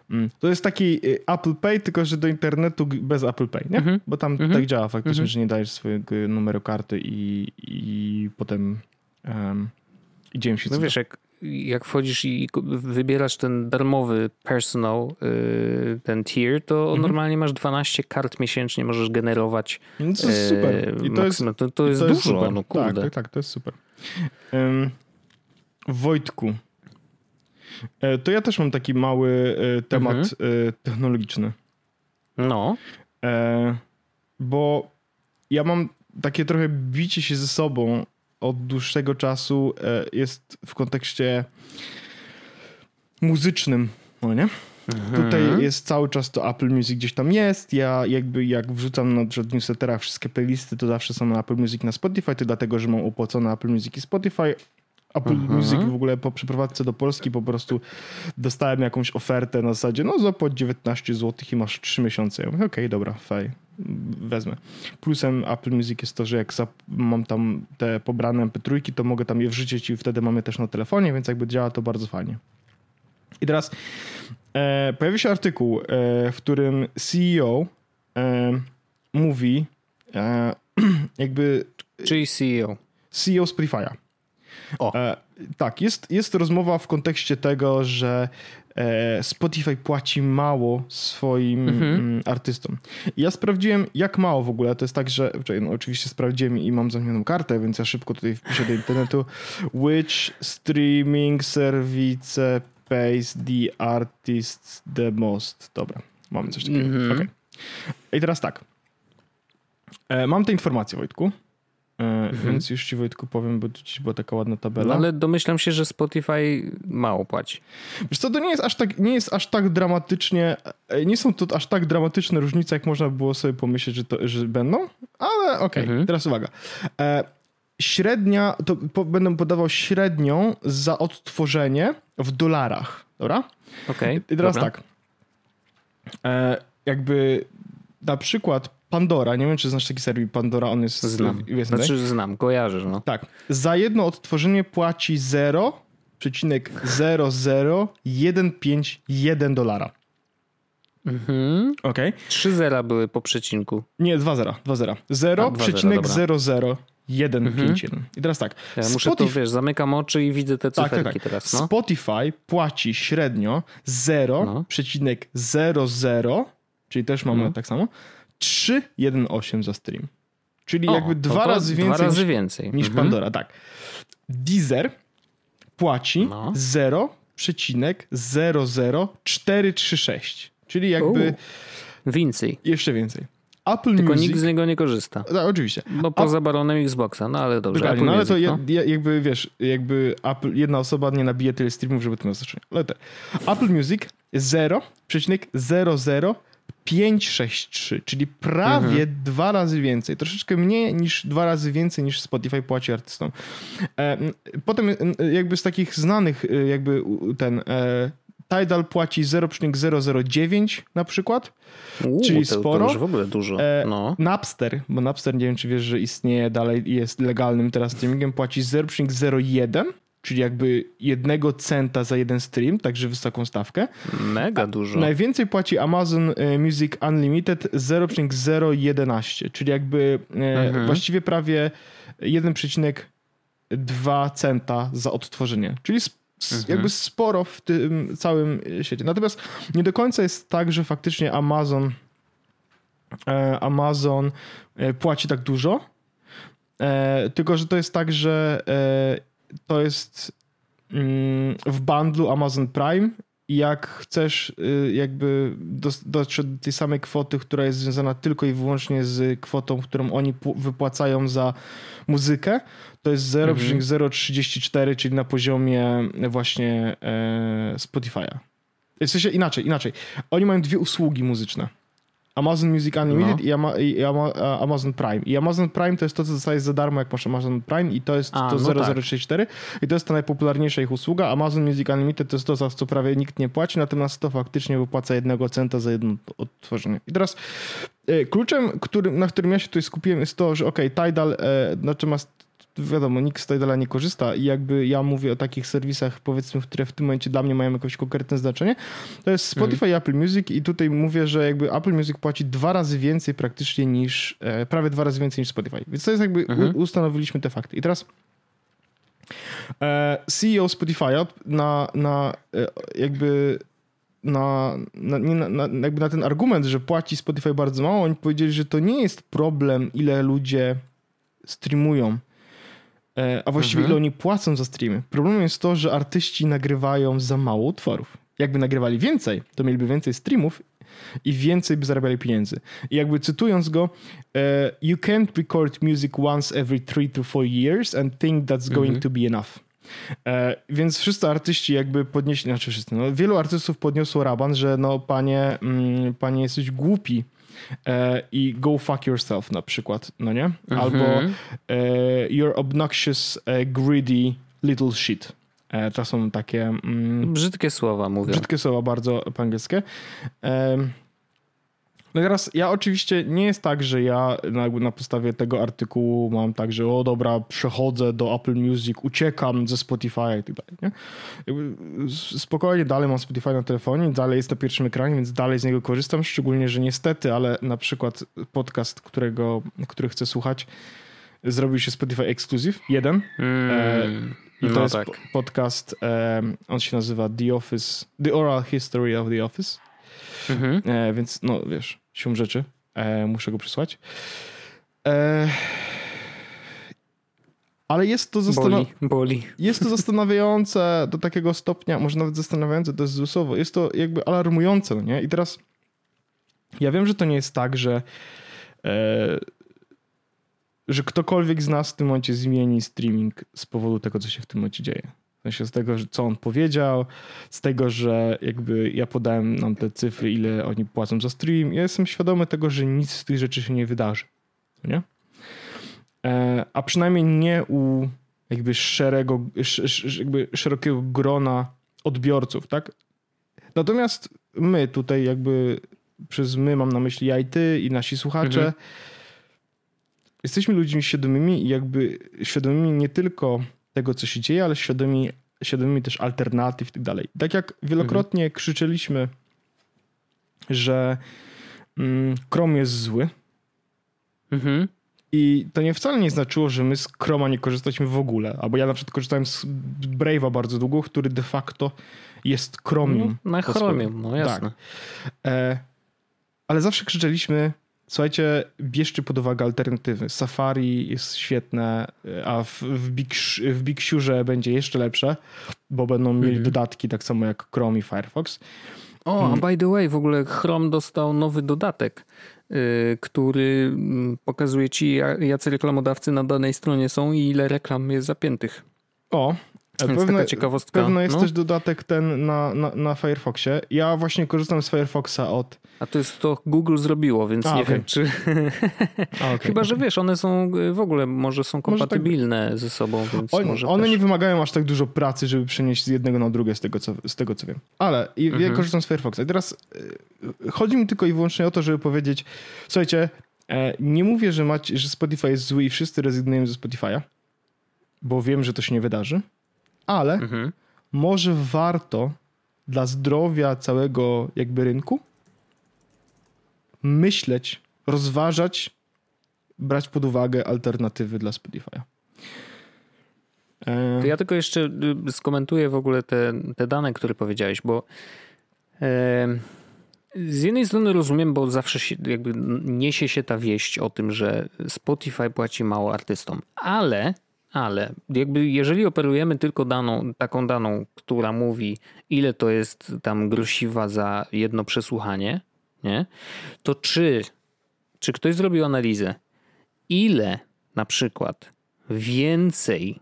Mm. To jest taki y, Apple Pay, tylko że do internetu bez Apple Pay, nie? Mhm. Bo tam mhm. tak działa faktycznie, mhm. że nie dajesz swojego numeru karty i, i potem um, idziemy się No wiesz, jak jak wchodzisz i wybierasz ten darmowy personal, y, ten tier, to mhm. normalnie masz 12 kart miesięcznie, możesz generować. No to jest super. I to jest, to, to jest to dużo. No, kurde. Tak, tak, tak, to jest super. Um, Wojtku, e, to ja też mam taki mały e, temat mhm. E, technologiczny. No. Bo ja mam takie trochę bicie się ze sobą od dłuższego czasu e, jest w kontekście muzycznym, no nie? Mhm. Tutaj jest cały czas to Apple Music gdzieś tam jest. Ja jakby jak wrzucam na newsletterach wszystkie playlisty, to zawsze są na Apple Music na Spotify, to dlatego, że mam opłacone Apple Music i Spotify. Apple mhm. Music w ogóle po przeprowadzce do Polski po prostu dostałem jakąś ofertę na zasadzie, no zapłać 19 zł i masz 3 miesiące. Ja mówię, okej, okay, dobra, faj, wezmę. Plusem Apple Music jest to, że jak mam tam te pobrane MP3, to mogę tam je wrzucić i wtedy mamy też na telefonie, więc jakby działa to bardzo fajnie. I teraz e, pojawił się artykuł, e, w którym CEO e, mówi e, jakby... Czyli CEO? CEO Spotify'a. O. E, tak, jest, jest rozmowa w kontekście tego, że e, Spotify płaci mało swoim mhm. Mm, artystom. ja sprawdziłem, jak mało w ogóle. To jest tak, że no, oczywiście sprawdziłem i mam zamkniętą kartę, więc ja szybko tutaj wpiszę do internetu. Which streaming service pays the artists the most? Dobra, mamy coś takiego. Mhm. Okay. I teraz tak. E, mam te informacje, Wojtku. E, mhm. Więc już ci Wojtku powiem, bo dziś była taka ładna tabela. No, ale domyślam się, że Spotify mało płaci. Wiesz co, to nie jest aż tak, nie jest aż tak dramatycznie, e, nie są to aż tak dramatyczne różnice, jak można było sobie pomyśleć, że, to, że będą, ale okej, okay, mhm. teraz uwaga. E, średnia, to po, będę podawał średnią za odtworzenie w dolarach, dobra? Okej. Okay, I teraz dobra. tak. E, jakby na przykład Pandora, nie wiem czy znasz taki serwis Pandora, on jest... Znam, jest, znaczy znam, kojarzysz, no. Tak, za jedno odtworzenie płaci 0,00151 dolara. Mhm. Okej. Okay. Trzy zera były po przecinku. Nie, dwa zera, dwa zera. 0,00 151. I teraz tak. Ja Spotify... muszę to, wiesz, zamykam oczy i widzę te cyferki tak, tak, tak. teraz. No. Spotify płaci średnio 0,00, no. czyli też mamy no. tak samo, 3,18 za stream. Czyli o, jakby dwa razy więcej, dwa razy niż, więcej. niż mhm. Pandora, tak. Deezer płaci no. 0,00436. Czyli jakby... U, więcej. Jeszcze więcej. Apple Tylko Music... nikt z niego nie korzysta. Tak, oczywiście. Bo poza baronem Xboxa, no ale dobrze. Dokładnie, no ale to no. jakby wiesz, jakby Apple, jedna osoba nie nabije tyle streamów, żeby to miało znaczenie. Ale te. Apple Music 0,00 563, czyli prawie mhm. dwa razy więcej. Troszeczkę mniej niż dwa razy więcej niż Spotify płaci artystom. E, potem jakby z takich znanych e, jakby ten e, Tidal płaci 0,009 na przykład, Uu, czyli to, sporo. To już w ogóle dużo. No. Napster, bo Napster nie wiem czy wiesz, że istnieje dalej i jest legalnym teraz streamingiem, płaci 0,01 czyli jakby jednego centa za jeden stream, także wysoką stawkę. Mega dużo. Najwięcej płaci Amazon e, Music Unlimited 0,011, czyli jakby e, mhm. właściwie prawie 1,2 centa za odtworzenie, czyli mhm. jakby sporo w tym całym świecie. Natomiast nie do końca jest tak, że faktycznie Amazon e, Amazon płaci tak dużo, tylko że to jest tak, że to jest mm, w bundlu Amazon Prime i jak chcesz y, jakby dotrzeć do tej samej kwoty, która jest związana tylko i wyłącznie z kwotą, którą oni wypłacają za muzykę, to jest 0,034, mhm. czyli na poziomie właśnie e, Spotify'a. W sensie inaczej, inaczej. Oni mają dwie usługi muzyczne. Amazon Music Unlimited no. i, Ama, i Ama, Amazon Prime. I Amazon Prime to jest to, co dostajesz za darmo, jak masz Amazon Prime i to jest A, to no 0064 tak. i to jest ta najpopularniejsza ich usługa. Amazon Music Unlimited to jest to, za co prawie nikt nie płaci, natomiast to faktycznie wypłaca jednego centa za jedno odtworzenie. I teraz e, kluczem, który, na którym ja się tutaj skupiłem jest to, że ok, Tidal, e, natomiast wiadomo, nikt z Tidala nie korzysta i jakby ja mówię o takich serwisach, powiedzmy, które w tym momencie dla mnie mają jakieś konkretne znaczenie, to jest Spotify i Apple Music i tutaj mówię, że jakby Apple Music płaci dwa razy więcej praktycznie niż, e, prawie dwa razy więcej niż Spotify. Więc to jest jakby, mhm. ustanowiliśmy te fakty. I teraz e, CEO Spotify na, na e, jakby na, na, na, jakby na ten argument, że płaci Spotify bardzo mało, oni powiedzieli, że to nie jest problem, ile ludzie streamują, a właściwie mhm. ile oni płacą za streamy. Problemem jest to, że artyści nagrywają za mało utworów. Jakby nagrywali więcej, to mieliby więcej streamów i więcej by zarabiali pieniędzy. I jakby cytując go, e, you can't record music once every three to four years and think that's going mhm. to be enough. E, więc wszyscy artyści jakby podnieśli, znaczy wszyscy, no, wielu artystów podniosło raban, że no panie, mm, panie jesteś głupi, e, i go fuck yourself na przykład, no nie? Mhm. Albo e, you're obnoxious, e, greedy little shit. E, to są takie... Mm, brzydkie słowa mówię. Brzydkie słowa, bardzo po angielskie. No teraz ja oczywiście nie jest tak, że ja na, na, podstawie tego artykułu mam tak, że o dobra, przechodzę do Apple Music, uciekam ze Spotify i tak dalej. Nie? spokojnie dalej mam Spotify na telefonie, dalej jest na pierwszym ekranie, więc dalej z niego korzystam, szczególnie, że niestety, ale na przykład podcast, którego, który chcę słuchać, zrobił się Spotify Exclusive, jeden. Mm, e, I to no jest tak. podcast, e, on się nazywa The Office, The Oral History of the Office. Mhm. E, więc no wiesz, siłą rzeczy e, muszę go przysłać. E, ale jest to, zastan- boli, jest to zastanawiające do takiego stopnia, może nawet zastanawiające, to jest złe słowo, jest to jakby alarmujące, no nie? I teraz ja wiem, że to nie jest tak, że e, że ktokolwiek z nas w tym momencie zmieni streaming z powodu tego, co się w tym momencie dzieje sensie z tego, co on powiedział, z tego, że jakby ja podałem nam te cyfry, ile oni płacą za stream. Ja jestem świadomy tego, że nic z tych rzeczy się nie wydarzy. Nie? E, a przynajmniej nie u jakby szerego, jakby szerokiego grona odbiorców, tak? Natomiast my tutaj jakby przez my mam na myśli ja i ty i nasi słuchacze mhm. jesteśmy ludźmi świadomymi i jakby świadomymi nie tylko tego, co się dzieje, ale świadomi, świadomi też alternatyw i tak dalej. Tak jak wielokrotnie mhm. krzyczeliśmy, że mm, Chrome jest zły. Mhm. I to nie wcale nie znaczyło, że my z Chroma nie korzystaliśmy w ogóle. Albo ja na przykład korzystałem z Brave'a bardzo długo, który de facto jest Chromium. No, na Chromium, no jasne. Tak. E, ale zawsze krzyczeliśmy, Słuchajcie, bierzcie pod uwagę alternatywy. Safari jest świetne, a w, w, Big, w Big Surze będzie jeszcze lepsze, bo będą mieli mm -hmm. dodatki tak samo jak Chrome i Firefox. O, hmm. by the way, w ogóle Chrome dostał nowy dodatek, yy, który mm, pokazuje ci, jacy reklamodawcy na danej stronie są i ile reklam jest zapiętych. O, więc pewne, taka ciekawostka. Pewno jest no. też dodatek ten na, na, na Firefoxie. Ja właśnie korzystam z Firefoxa od... A to jest to Google zrobiło, więc A, nie okay. wiem czy... A, okay. Chyba, że wiesz, one są w ogóle, może są kompatybilne tak... ze sobą, więc On, może One też... nie wymagają aż tak dużo pracy, żeby przenieść z jednego na drugie, z tego co, z tego, co wiem. Ale mhm. ja korzystam z Firefoxa. I teraz y, chodzi mi tylko i wyłącznie o to, żeby powiedzieć, słuchajcie, e, nie mówię, że, macie, że Spotify jest zły i wszyscy rezygnujemy ze Spotify'a, bo wiem, że to się nie wydarzy ale mhm. może warto dla zdrowia całego jakby rynku myśleć, rozważać, brać pod uwagę alternatywy dla Spotify'a. E, to ja tylko jeszcze y, skomentuję w ogóle te, te dane, które powiedziałeś, bo e, z jednej strony rozumiem, bo zawsze się, jakby niesie się ta wieść o tym, że Spotify płaci mało artystom, ale ale jakby jeżeli operujemy tylko daną, taką daną, która mówi, ile to jest tam grosiwa za jedno przesłuchanie, nie? to czy, czy ktoś zrobił analizę, ile na przykład więcej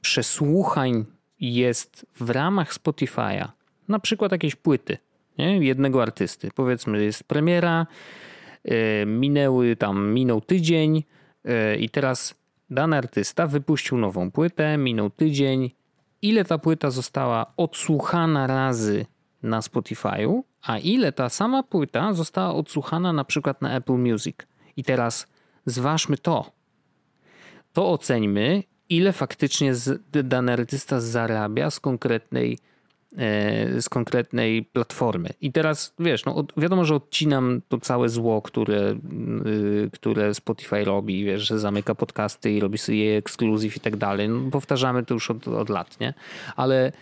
przesłuchań jest w ramach Spotify'a, na przykład jakiejś płyty, nie? jednego artysty. Powiedzmy, jest premiera, minęły tam, minął tydzień i teraz dany artysta wypuścił nową płytę, minął tydzień. Ile ta płyta została odsłuchana razy na Spotify'u, a ile ta sama płyta została odsłuchana na przykład na Apple Music. I teraz zważmy to. To oceńmy, ile faktycznie dany artysta zarabia z konkretnej z konkretnej platformy. I teraz wiesz, no, wiadomo, że odcinam to całe zło, które, y, które Spotify robi, wiesz, że zamyka podcasty i robi sobie ekskluzyw i tak dalej. No, powtarzamy to już od, od lat, nie? Ale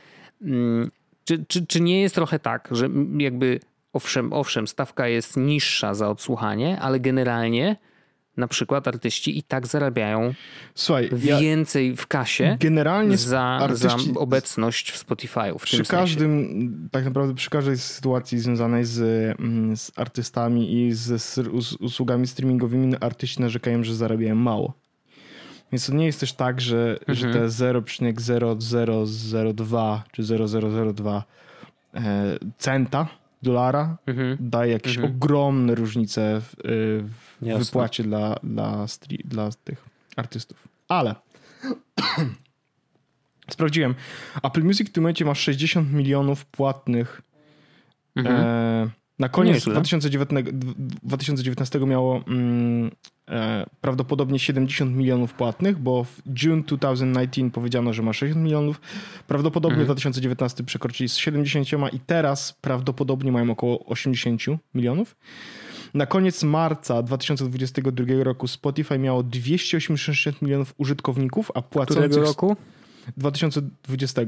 mm, czy, czy, czy nie jest trochę tak, że jakby owszem, owszem, stawka jest niższa za odsłuchanie, ale generalnie na przykład artyści i tak zarabiają Słuchaj, więcej ja w kasie generalnie za, artyści, za obecność w Spotify'u. W przy każdym, sensie. tak naprawdę przy każdej sytuacji związanej z, mm, z artystami i z, z usługami streamingowymi artyści narzekają, że zarabiają mało. Więc to nie jest też tak, że, mhm. że te 0,0002 czy 0002 e, centa dolara mhm. daje jakieś mhm. ogromne różnice w, w wypłacie dla, dla, dla tych artystów. Ale sprawdziłem. Apple Music w tym momencie ma 60 milionów płatnych mhm. e, na koniec 2019, 2019 miało mm, e, prawdopodobnie 70 milionów płatnych, bo w June 2019 powiedziano, że ma 60 milionów. Prawdopodobnie mhm. w 2019 przekroczyli z 70 i teraz prawdopodobnie mają około 80 milionów. Na koniec marca 2022 roku Spotify miało 286 milionów użytkowników, a płacących... Którego roku? 2020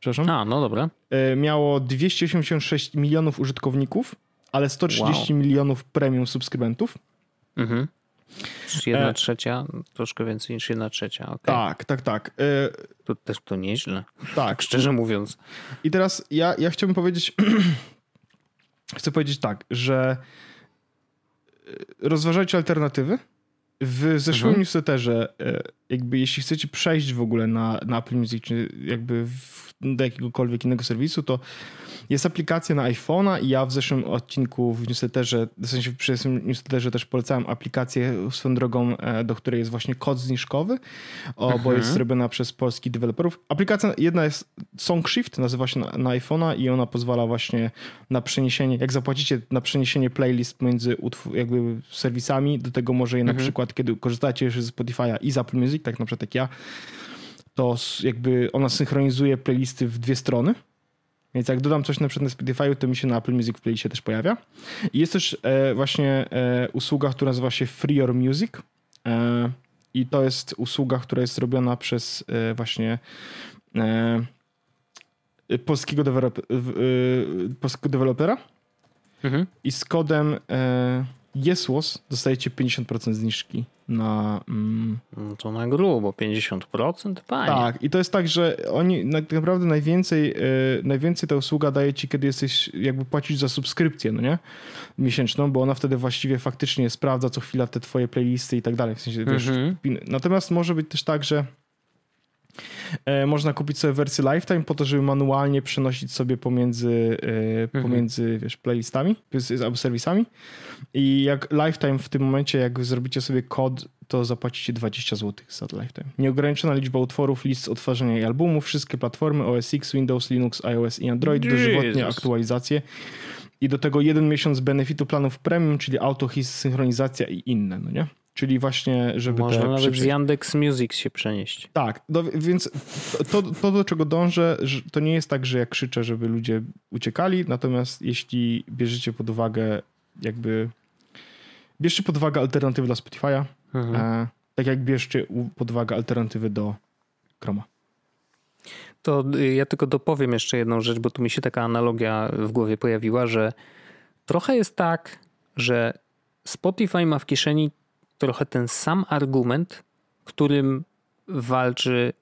przepraszam. A, no dobra. E, miało 286 milionów użytkowników, ale 130 wow. milionów premium subskrybentów. Mhm. Jedna e... trzecia, troszkę więcej niż jedna trzecia. Okay. Tak, tak, tak. E... To też to nieźle. Tak. Szczerze mówiąc. I teraz ja, ja chciałbym powiedzieć, chcę powiedzieć tak, że rozważajcie alternatywy. W zeszłym mhm. newsletterze, e, jakby jeśli chcecie przejść w ogóle na, na Apple Music, czy jakby w, do jakiegokolwiek innego serwisu, to jest aplikacja na iPhone'a i ja w zeszłym odcinku w newsletterze, w sensie w newsletterze też polecałem aplikację swoją drogą, e, do której jest właśnie kod zniżkowy, o, mhm. bo jest zrobiona przez polskich deweloperów. Aplikacja jedna jest SongShift, nazywa się na, na iPhone'a i ona pozwala właśnie na przeniesienie, jak zapłacicie na przeniesienie playlist między jakby serwisami, do tego może je mhm. na przykład, kiedy korzystacie już ze Spotify'a i z Apple Music, tak na przykład jak ja, to jakby ona synchronizuje playlisty w dwie strony. Więc jak dodam coś na przykład na Spotify, to mi się na Apple Music w playlistie też pojawia. I jest też e, właśnie e, usługa, która nazywa się Free Your Music. E, I to jest usługa, która jest robiona przez e, właśnie e, polskiego, dewelop, e, polskiego dewelopera. Mhm. I z kodem Jesłos dostajecie 50% zniżki na... Mm, no to na grubo, 50%? Panie. Tak, i to jest tak, że oni tak naprawdę najwięcej, yy, najwięcej ta usługa daje ci, kiedy jesteś, jakby płacisz za subskrypcję, no nie? Miesięczną, bo ona wtedy właściwie faktycznie sprawdza co chwila te twoje playlisty i tak dalej. W sensie, wiesz, mhm. Natomiast może być też tak, że można kupić sobie wersję Lifetime po to, żeby manualnie przenosić sobie pomiędzy, e, mhm. pomiędzy wiesz, playlistami albo serwisami. I jak Lifetime w tym momencie, jak zrobicie sobie kod, to zapłacicie 20 zł za Lifetime. Nieograniczona liczba utworów, list odtwarzania i albumów, wszystkie platformy OS X, Windows, Linux, iOS i Android, Jesus. dożywotnie aktualizacje. I do tego jeden miesiąc benefitu planów premium, czyli auto, synchronizacja i inne, no nie? Czyli właśnie, żeby Można te nawet z Yandex Music się przenieść. Tak, więc to, to, do czego dążę, to nie jest tak, że ja krzyczę, żeby ludzie uciekali, natomiast jeśli bierzecie pod uwagę jakby bierzcie pod uwagę alternatywy dla Spotify'a, mhm. e, tak jak bierzcie pod uwagę alternatywy do Chroma. To ja tylko dopowiem jeszcze jedną rzecz, bo tu mi się taka analogia w głowie pojawiła, że trochę jest tak, że Spotify ma w kieszeni trochę ten sam argument, którym walczy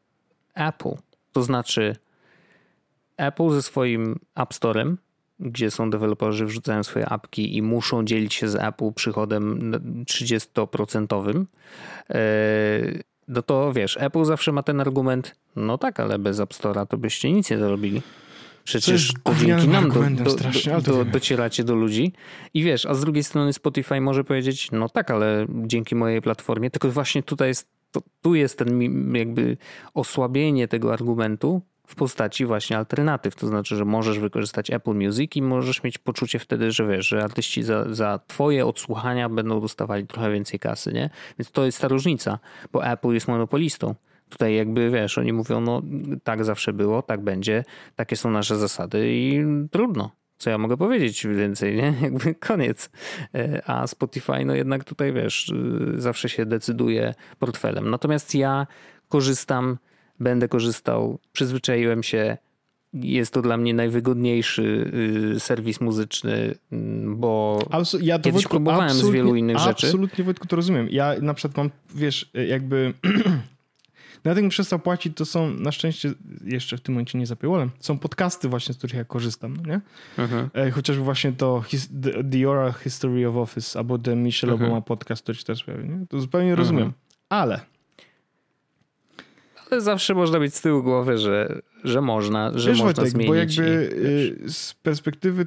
Apple. To znaczy, Apple ze swoim App Storem, gdzie są deweloperzy, wrzucają swoje apki i muszą dzielić się z Apple przychodem 30%. E, no to wiesz, Apple zawsze ma ten argument, no tak, ale bez App Store'a to byście nic nie zrobili. Przecież to dzięki nam do, do, do, do, docieracie do ludzi. I wiesz, a z drugiej strony Spotify może powiedzieć, no tak, ale dzięki mojej platformie, tylko właśnie tutaj jest, to, tu jest ten jakby osłabienie tego argumentu, w postaci właśnie alternatyw. To znaczy, że możesz wykorzystać Apple Music i możesz mieć poczucie wtedy, że wiesz, że artyści za, za twoje odsłuchania będą dostawali trochę więcej kasy, nie? Więc to jest ta różnica, bo Apple jest monopolistą. Tutaj jakby wiesz, oni mówią, no tak zawsze było, tak będzie, takie są nasze zasady i trudno. Co ja mogę powiedzieć więcej, nie? Jakby koniec. E, a Spotify, no jednak tutaj wiesz, y, zawsze się decyduje portfelem. Natomiast ja korzystam będę korzystał. Przyzwyczaiłem się. Jest to dla mnie najwygodniejszy y, serwis muzyczny, mm, bo Absol ja kiedyś Wojtku, próbowałem z wielu innych rzeczy. Absolutnie, Wojtku, to rozumiem. Ja na przykład mam, wiesz, jakby... Nawet jak przestał płacić, to są na szczęście jeszcze w tym momencie nie zapięło, są podcasty właśnie, z których ja korzystam, no nie? Mhm. E, chociażby właśnie to the, the, Oral History of Office albo The Michelle mhm. Obama podcast, który ci też nie? To zupełnie rozumiem. Mhm. Ale ale zawsze można mieć z tyłu głowy, że, że można, że Wiesz, można Wojtek, zmienić. Bo jakby i, y, z perspektywy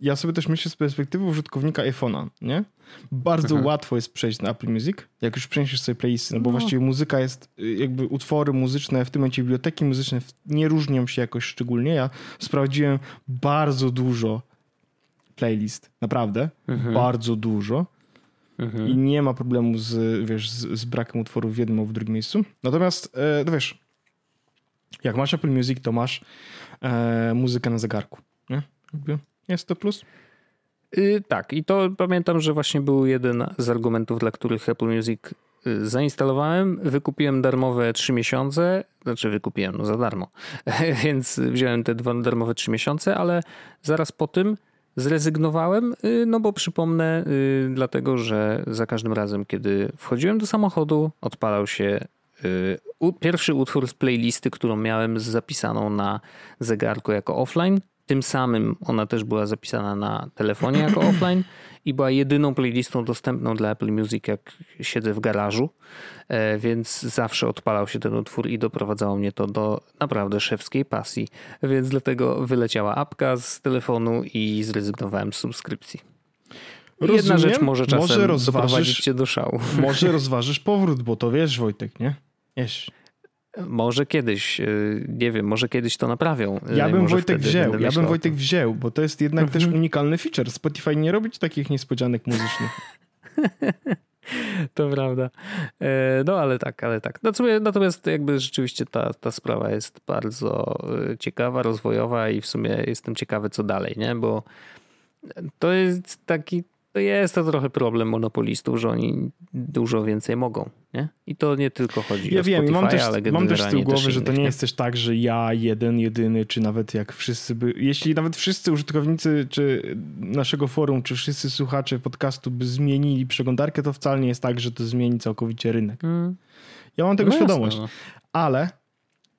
ja sobie też myślę z perspektywy użytkownika iPhone'a, nie? Bardzo mhm. łatwo jest przejść na Apple Music, jak już przeniesiesz sobie playlisty, no bo no. właściwie muzyka jest, y, jakby utwory muzyczne, w tym momencie biblioteki muzyczne nie różnią się jakoś szczególnie. Ja sprawdziłem bardzo dużo playlist, naprawdę, mhm. bardzo dużo. Mhm. I nie ma problemu z, wiesz, z, z, brakiem utworów w jednym albo w drugim miejscu. Natomiast, e, no wiesz, jak masz Apple Music, to masz e, muzykę na zegarku. Nie? Jest to plus? Yy, tak, i to pamiętam, że właśnie był jeden z argumentów, dla których Apple Music y, zainstalowałem, wykupiłem darmowe 3 miesiące, znaczy wykupiłem no za darmo, więc wziąłem te dwa darmowe 3 miesiące, ale zaraz po tym Zrezygnowałem, y, no bo przypomnę, y, dlatego że za każdym razem, kiedy wchodziłem do samochodu, odpalał się y, pierwszy utwór z playlisty, którą miałem zapisaną na zegarku jako offline. Tym samym ona też była zapisana na telefonie jako offline i była jedyną playlistą dostępną dla Apple Music, jak siedzę w garażu, e, więc zawsze odpalał się ten utwór i doprowadzało mnie to do naprawdę szewskiej pasji. Więc dlatego wyleciała apka z telefonu i zrezygnowałem z subskrypcji. Rozumiem. Jedna rzecz może czasem może rozważysz, doprowadzić cię do szału. Może rozważysz powrót, bo to wiesz Wojtek, nie? Wiesz. Może kiedyś, y, nie wiem, może kiedyś to naprawią. Ja bym Wojtek wziął, ja bym Wojtek wziął, bo to jest jednak też mhm. unikalny feature. Spotify nie robić takich niespodzianek muzycznych. to prawda. E, no ale tak, ale tak. Natomiast jakby rzeczywiście ta, ta sprawa jest bardzo y, ciekawa, rozwojowa i w sumie jestem ciekawy co dalej, nie? Bo to jest taki to jest to trochę problem monopolistów, że oni dużo więcej mogą. Nie? I to nie tylko chodzi ja o wiem, Spotify, mam też, ale Mam też z tyłu głowy, że to nie jest też tak, że ja jeden, jedyny, czy nawet jak wszyscy by... Jeśli nawet wszyscy użytkownicy czy naszego forum, czy wszyscy słuchacze podcastu by zmienili przeglądarkę, to wcale nie jest tak, że to zmieni całkowicie rynek. Hmm. Ja mam tego no świadomość. Jasne, no. Ale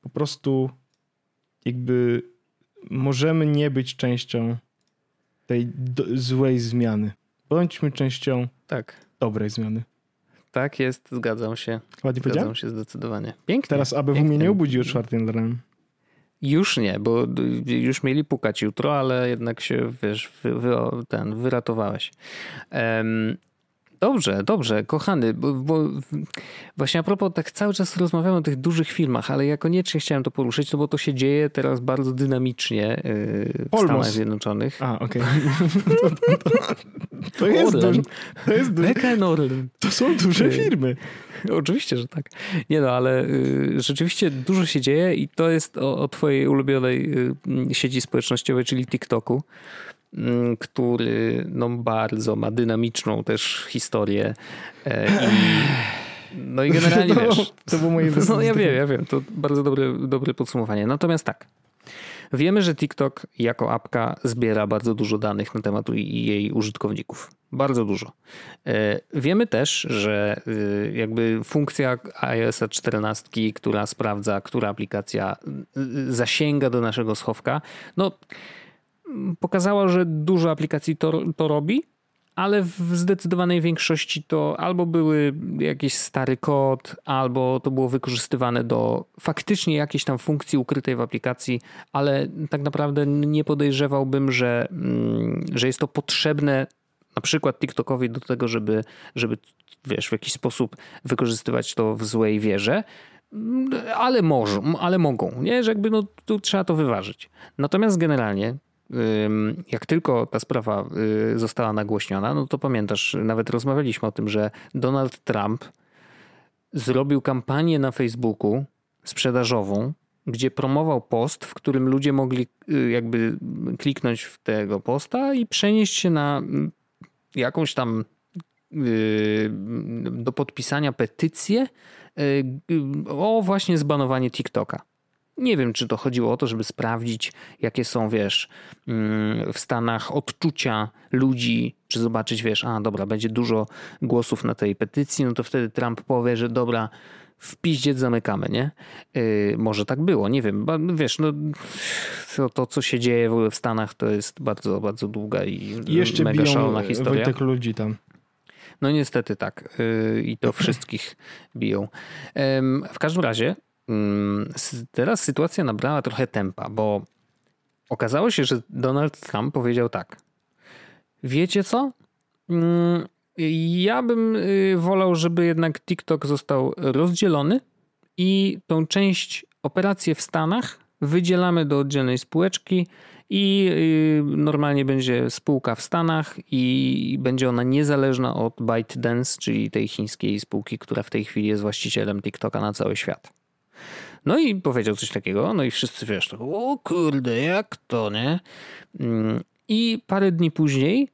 po prostu jakby możemy nie być częścią tej złej zmiany. Bądźmy częścią tak. dobrej zmiany. Tak jest, zgadzam się. Ładnie zgadzam się zdecydowanie. Pięknie. Teraz ABW pięknie. mnie nie obudzi o czwartej nad ranem. Już nie, bo już mieli pukać jutro, ale jednak się, wiesz, wy, wy, ten, wyratowałeś. Um, Dobrze, dobrze, kochany, bo, bo, właśnie a propos, tak cały czas rozmawiamy o tych dużych filmach, ale ja koniecznie chciałem to poruszyć, no bo to się dzieje teraz bardzo dynamicznie yy, w Almost. Stanach Zjednoczonych. A, okej. Okay. to, to, to, jest duży, to jest duży. To są duże y, firmy. Oczywiście, że tak. Nie no, ale y, rzeczywiście dużo się dzieje i to jest o, o twojej ulubionej y, sieci społecznościowej, czyli TikToku. Mm, który no, bardzo ma dynamiczną też historię. E, I, no i generalnie no, wiesz. To było moje No ja wiem, ja wiem. To bardzo dobre, dobre podsumowanie. Natomiast tak. Wiemy, że TikTok jako apka zbiera bardzo dużo danych na temat jej użytkowników. Bardzo dużo. E, wiemy też, że y, jakby funkcja iOS 14, która sprawdza, która aplikacja y, y, zasięga do naszego schowka, no pokazała, że dużo aplikacji to, to robi, ale w zdecydowanej większości to albo były jakiś stary kod, albo to było wykorzystywane do faktycznie jakiejś tam funkcji ukrytej w aplikacji, ale tak naprawdę nie podejrzewałbym, że, mm, że jest to potrzebne na przykład TikTokowi do tego, żeby, żeby wiesz, w jakiś sposób wykorzystywać to w złej wierze. Ale, może, ale mogą, nie? Że jakby no, tu trzeba to wyważyć. Natomiast generalnie jak tylko ta sprawa y, została nagłośniona, no to pamiętasz, nawet rozmawialiśmy o tym, że Donald Trump zrobił kampanię na Facebooku sprzedażową, gdzie promował post, w którym ludzie mogli y, jakby kliknąć w tego posta i przenieść się na mm, jakąś tam y, do podpisania petycję o właśnie zbanowanie TikToka. Nie wiem, czy to chodziło o to, żeby sprawdzić, jakie są, wiesz, mm, w Stanach odczucia ludzi, czy zobaczyć, wiesz, a dobra, będzie dużo głosów na tej petycji, no to wtedy Trump powie, że dobra, w piździec zamykamy, nie? Yy, może tak było, nie wiem. Wiesz, no to, to, co się dzieje w ogóle w Stanach, to jest bardzo, bardzo długa i Jeszcze mega biją szalona historia. Wojtek ludzi tam. No niestety tak. Yy, I to wszystkich biją. Yy, w każdym razie teraz sytuacja nabrała trochę tempa, bo okazało się, że Donald Trump powiedział tak. Wiecie co? Mm, ja bym y, wolał, żeby jednak TikTok został rozdzielony i tą część operacji w Stanach wydzielamy do oddzielnej spółeczki i y, normalnie będzie spółka w Stanach i będzie ona niezależna od ByteDance, czyli tej chińskiej spółki, która w tej chwili jest właścicielem TikToka na cały świat. No i powiedział coś takiego, no i wszyscy wiesz, tak, o kurde, jak to, nie? Mm, I parę dni później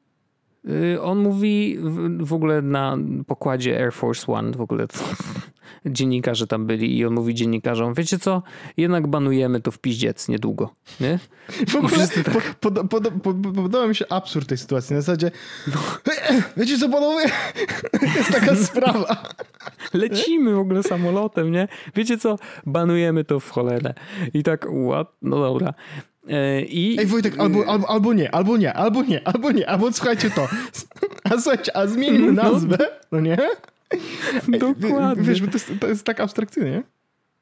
on mówi w ogóle na pokładzie Air Force One, w ogóle to, dziennikarze tam byli i on mówi dziennikarzom, wiecie co, jednak banujemy to w piździec niedługo, nie? W ogóle tak... pod, pod, pod, podoba mi się absurd tej sytuacji, na zasadzie no. wiecie co panowie, jest taka sprawa. Lecimy w ogóle samolotem, nie? Wiecie co, banujemy to w cholerę. I tak, what? No dobra. E, I... Ej Wojtek, albo, albo, albo nie, albo nie, albo nie, albo nie, albo słuchajcie to. A słuchajcie, a zmieńmy no. nazwę, no nie? Dokładnie. Wiesz, bo to jest, to jest tak abstrakcyjne, nie?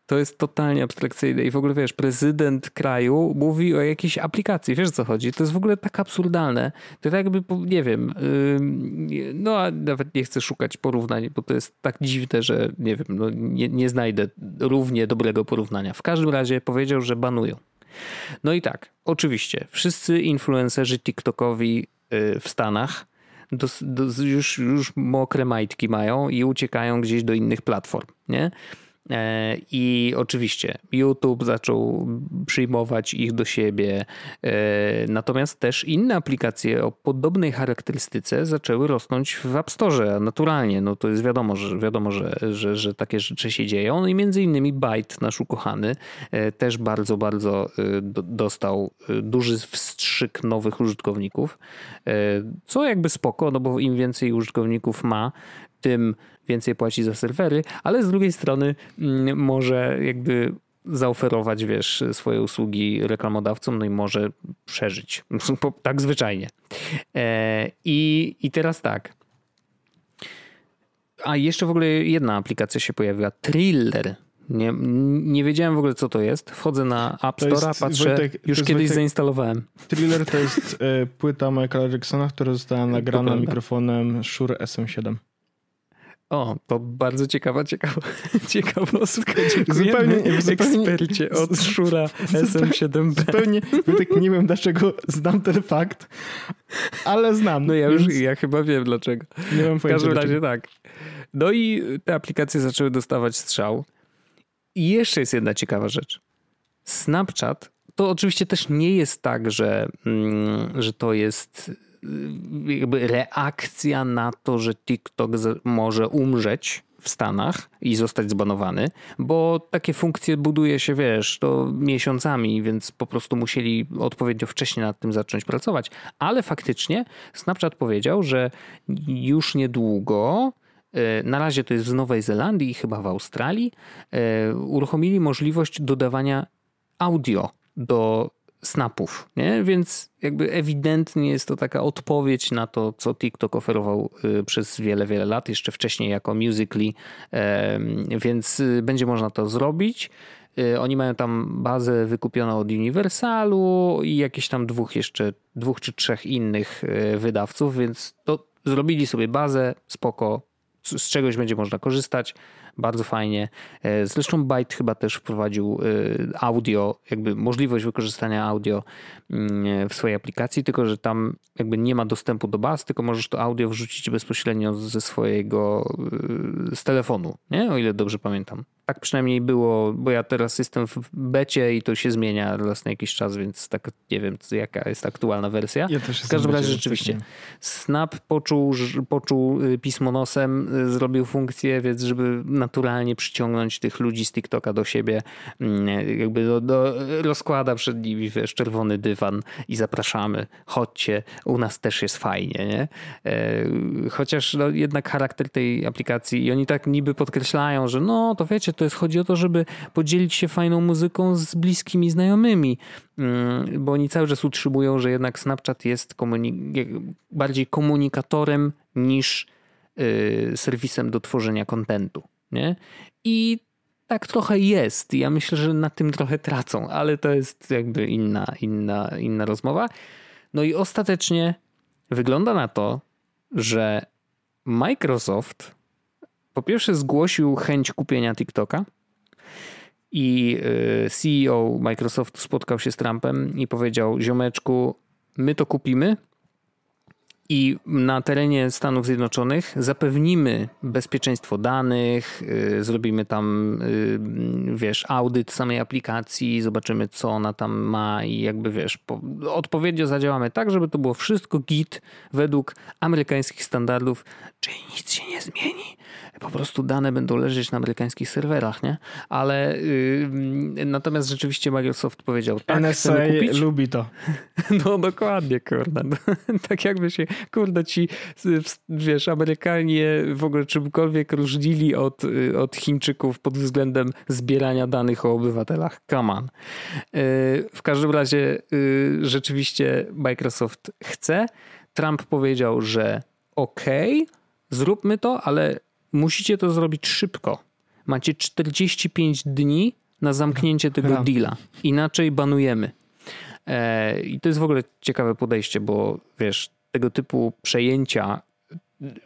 To jest totalnie abstrakcyjne i w ogóle wiesz, prezydent kraju mówi o jakiejś aplikacji, wiesz o co chodzi? To jest w ogóle tak absurdalne. To tak jakby, nie wiem, no a nawet nie chcę szukać porównań, bo to jest tak dziwne, że nie wiem, no, nie, nie znajdę równie dobrego porównania. W każdym razie powiedział, że banują. No i tak, oczywiście, wszyscy influencerzy TikTokowi y, w Stanach do, do, już, już mokre majtki mają i uciekają gdzieś do innych platform, nie? E, I oczywiście YouTube zaczął przyjmować ich do siebie, e, natomiast też inne aplikacje o podobnej charakterystyce zaczęły rosnąć w App Store naturalnie. No to jest wiadomo, że, wiadomo że, że, że takie rzeczy się dzieją. No i między innymi Byte, nasz ukochany, e, też bardzo, bardzo dostał duży wstrzyk nowych użytkowników, co jakby spoko, no bo im więcej użytkowników ma, tym więcej płaci za serwery, ale z drugiej strony mm, może jakby zaoferować, wiesz, swoje usługi reklamodawcom, no i może przeżyć. Tak zwyczajnie. E, I, i teraz tak. A jeszcze w ogóle jedna aplikacja się pojawiła. Thriller. Nie, nie wiedziałem w ogóle, co to jest. Wchodzę na App Store, patrzę, Wojtek, już kiedyś Wojtek, zainstalowałem. Thriller to jest e, płyta Michaela Jacksona, która została nagrana mikrofonem Shure SM7. O, to bardzo ciekawa, ciekawa ciekawostka. Zupełnie, zupełnie ekspercie od Szura SM7B. Zupełnie, tak nie wiem dlaczego znam ten fakt, ale znam. No ja już, więc... ja chyba wiem dlaczego. Nie mam W każdym razie tak. No i te aplikacje zaczęły dostawać strzał. I jeszcze jest jedna ciekawa rzecz. Snapchat to oczywiście też nie jest tak, że, mm, że to jest jakby reakcja na to, że TikTok może umrzeć w Stanach i zostać zbanowany, bo takie funkcje buduje się, wiesz, to miesiącami, więc po prostu musieli odpowiednio wcześnie nad tym zacząć pracować. Ale faktycznie Snapchat powiedział, że już niedługo y, na razie to jest w Nowej Zelandii i chyba w Australii, y, uruchomili możliwość dodawania audio do snapów, nie? Więc jakby ewidentnie jest to taka odpowiedź na to, co TikTok oferował y, przez wiele, wiele lat, jeszcze wcześniej jako Musical.ly, więc y, będzie można to zrobić. Y, oni mają tam bazę wykupioną od Universalu i jakieś tam dwóch jeszcze, dwóch czy trzech innych wydawców, więc to zrobili sobie bazę, spoko, z czegoś będzie można korzystać bardzo fajnie. E, zresztą Byte chyba też wprowadził e, audio, jakby możliwość wykorzystania audio mm, w swojej aplikacji, tylko że tam jakby nie ma dostępu do baz, tylko możesz to audio wrzucić bezpośrednio ze swojego, e, z telefonu, nie? o ile dobrze pamiętam. Tak przynajmniej było, bo ja teraz jestem w becie i to się zmienia raz na jakiś czas, więc tak nie wiem, jaka jest aktualna wersja. Ja też w każdym razie rzeczywiście Snap poczuł, poczuł y, pismo nosem, y, zrobił funkcję, więc żeby naturalnie przyciągnąć tych ludzi z TikToka do siebie, mm, jakby do, do, rozkłada przed nimi wiesz, czerwony dywan i zapraszamy, chodźcie, u nas też jest fajnie, nie? E, chociaż no, jednak charakter tej aplikacji i oni tak niby podkreślają, że no to wiecie, to jest, chodzi o to, żeby podzielić się fajną muzyką z bliskimi znajomymi, mm, bo oni cały czas utrzymują, że jednak Snapchat jest komuni- bardziej komunikatorem niż yy, serwisem do tworzenia kontentu. Nie? I tak trochę jest. Ja myślę, że na tym trochę tracą, ale to jest jakby inna, inna, inna rozmowa. No i ostatecznie wygląda na to, że Microsoft po pierwsze zgłosił chęć kupienia TikToka i y, CEO Microsoftu spotkał się z Trumpem i powiedział: Ziomeczku, my to kupimy, i na terenie Stanów Zjednoczonych zapewnimy bezpieczeństwo danych, yy, zrobimy tam, yy, wiesz, audyt samej aplikacji, zobaczymy, co ona tam ma i jakby, wiesz, po, odpowiednio zadziałamy tak, żeby to było wszystko git według amerykańskich standardów, czyli nic się nie zmieni. Po prostu dane będą leżeć na amerykańskich serwerach, nie? Ale yy, natomiast rzeczywiście Microsoft powiedział, tak, NSA lubi to. No dokładnie, kurde. tak jakby się kurde ci, wiesz, Amerykanie w ogóle czymkolwiek różnili od, od Chińczyków pod względem zbierania danych o obywatelach. Come on. E, w każdym razie y, rzeczywiście Microsoft chce. Trump powiedział, że okej, okay, zróbmy to, ale musicie to zrobić szybko. Macie 45 dni na zamknięcie tego deala. Inaczej banujemy. E, I to jest w ogóle ciekawe podejście, bo wiesz, tego typu przejęcia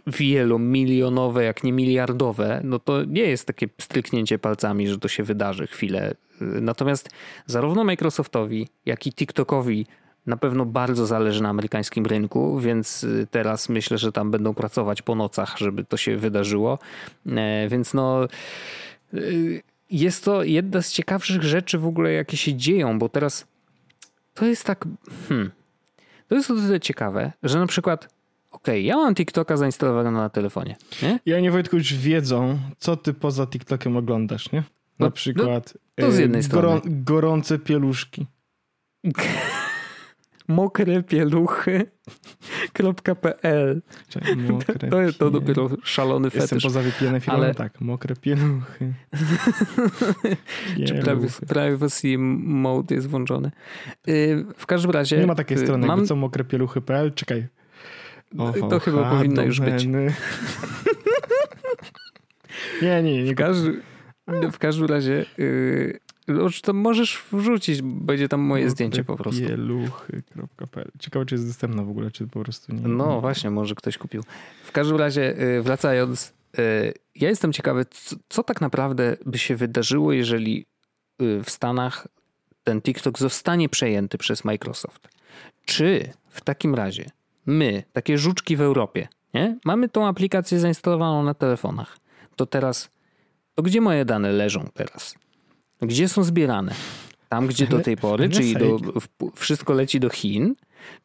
wielomilionowe, jak nie miliardowe, no to nie jest takie stryknięcie palcami, że to się wydarzy chwilę. Natomiast zarówno Microsoftowi, jak i TikTokowi na pewno bardzo zależy na amerykańskim rynku, więc teraz myślę, że tam będą pracować po nocach, żeby to się wydarzyło. E, więc no jest to jedna z ciekawszych rzeczy w ogóle, jakie się dzieją, bo teraz to jest tak. Hmm, to jest o tyle ciekawe, że na przykład okej, okay, ja mam TikToka zainstalowanego na telefonie. Nie? I oni Wojtku już wiedzą, co ty poza TikTokiem oglądasz, nie? Na no, przykład no, to z jednej strony. gorące pieluszki. mokre pieluchy.pl To jest to dopiero szalony fetysz. Jestem poza VPN filmem, ale... tak, mokre pieluchy. Czy privacy mode jest włączony. Y, w każdym razie... Nie ma takiej y, strony, mam... co mokre pieluchy.pl, czekaj. Oho, to chyba powinno już być. nie, nie, nie. W, każdy, w każdym razie yy, to możesz wrzucić, będzie tam moje zdjęcie po prostu. Pieluchy.pl Ciekawe, czy jest dostępna w ogóle, czy po prostu nie. No właśnie, może ktoś kupił. W każdym razie, y, wracając, y, ja jestem ciekawy, co, co tak naprawdę by się wydarzyło, jeżeli y, w Stanach ten TikTok zostanie przejęty przez Microsoft. Czy w takim razie my, takie żuczki w Europie, nie? mamy tą aplikację zainstalowaną na telefonach, to teraz, to gdzie moje dane leżą teraz? Gdzie są zbierane? Tam, gdzie do tej pory, czyli do, wszystko leci do Chin,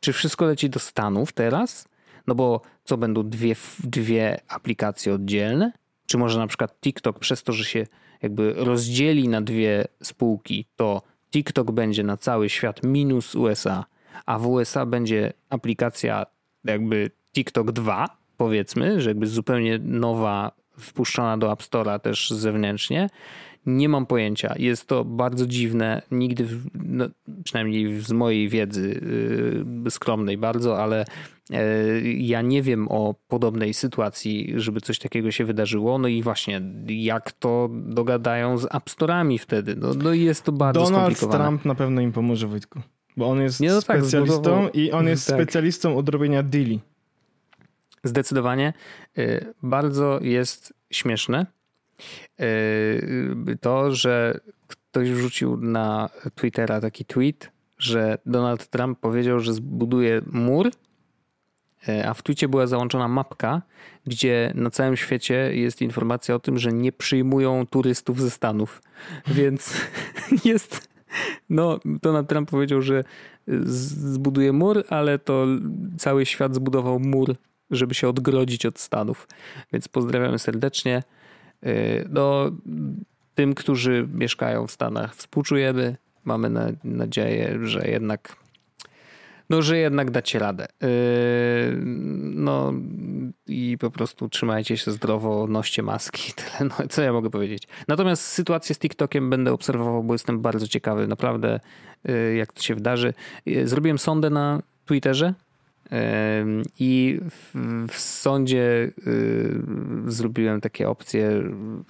czy wszystko leci do Stanów teraz? No bo co będą dwie, dwie aplikacje oddzielne? Czy może na przykład TikTok przez to, że się jakby rozdzieli na dwie spółki, to TikTok będzie na cały świat minus USA, a w USA będzie aplikacja jakby TikTok 2, powiedzmy, że jakby zupełnie nowa, wpuszczona do App Store'a też zewnętrznie Nie mam pojęcia. Jest to bardzo dziwne. Nigdy, no, przynajmniej z mojej wiedzy yy, skromnej bardzo, ale yy, ja nie wiem o podobnej sytuacji, żeby coś takiego się wydarzyło. No i właśnie, jak to dogadają z App Store'ami wtedy? No, no jest to bardzo Donald skomplikowane. Trump na pewno im pomoże, Wojtku. Bo on jest no tak, specjalistą zbudował- i on jest tak. specjalistą od robienia deali. Zdecydowanie y, bardzo jest śmieszne to, że ktoś wrzucił na Twittera taki tweet, że Donald Trump powiedział, że zbuduje mur, y, a w tweetie była załączona mapka, gdzie na całym świecie jest informacja o tym, że nie przyjmują turystów ze Stanów. Więc jest. No, Donald Trump powiedział, że zbuduje mur, ale to cały świat zbudował mur, żeby się odgrodzić od Stanów. Więc pozdrawiamy serdecznie. Yy, No, tym, którzy mieszkają w Stanach, współczujemy. Mamy na, nadzieję, że jednak no, że jednak dacie radę. Yy, No i po prostu trzymajcie się zdrowo, noście maski. Tyle, no, co ja mogę powiedzieć. Natomiast sytuację z TikTokiem będę obserwował, bo jestem bardzo ciekawy naprawdę, yy, jak to się wydarzy. Zrobiłem sondę na Twitterze. I w, sądzie yy, zrobiłem takie opcje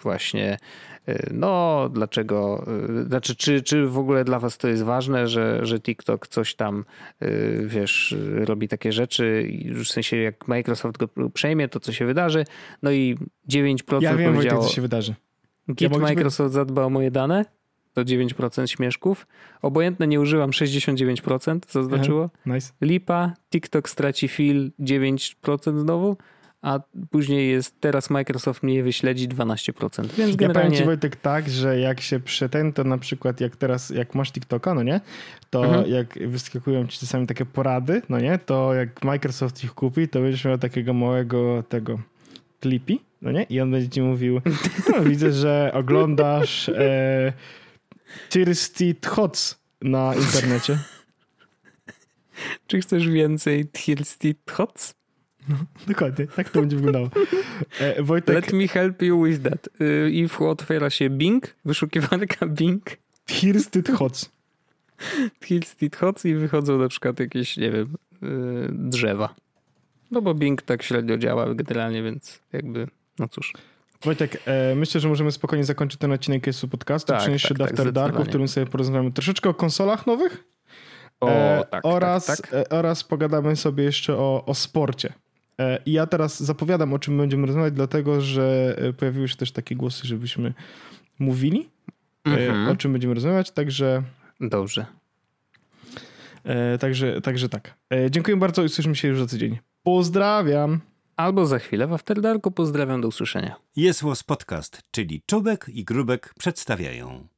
właśnie yy, no dlaczego, yy, znaczy czy, czy w ogóle dla was to jest ważne, że, że TikTok coś tam wiesz, robi takie rzeczy w sensie jak Microsoft go przejmie, to co się wydarzy, no i 9% Ja wiem, powiedziało, co się wydarzy. Git ci Microsoft zadba o moje dane, to 9% śmieszków, obojętne nie używam 69% zaznaczyło, Nice. Lipa, TikTok straci fil 9% znowu, a później jest teraz Microsoft mnie wyśledzi 12%. Więc Ja powiem generalnie ci Wojtek tak, że jak się przetęn, to na przykład jak teraz, jak masz TikToka, no nie, to Mhm. jak wyskakują ci czasami takie porady, no nie, to jak Microsoft ich kupi, to będziesz miał takiego małego tego klipi, no nie, i on będzie ci mówił, no, widzę, że oglądasz e, Thirsty Hots na internecie. czy chcesz więcej Thirsty Hots? Dokładnie, tak to będzie wyglądało. E, Wojtek, Let me help you with that. Y, I otwiera się Bing, wyszukiwarka Bing, Thirsty Hots. Thirsty Hots i wychodzą na przykład jakieś, nie wiem, y, drzewa. No bo Bing tak średnio działa generalnie, więc jakby, no cóż. Wojtek, e, myślę, że możemy spokojnie zakończyć ten odcinek Kesu Podcastu, Tak, przenieść się tak, do tak, After Darku, w którym sobie porozmawiamy troszeczkę o konsolach nowych O, e, tak, oraz, tak, tak. E, oraz pogadamy sobie jeszcze o, o sporcie. E, I ja teraz zapowiadam, o czym będziemy rozmawiać, dlatego że e, pojawiły się też takie głosy, żebyśmy mówili, e, Mhm. o czym będziemy rozmawiać, także, Dobrze. także, także tak. Dziękuję bardzo i słyszymy się już za tydzień. Pozdrawiam! Albo za chwilę w After Darku. Pozdrawiam, do usłyszenia. Jest Podcast, czyli Czubek i Grubek przedstawiają.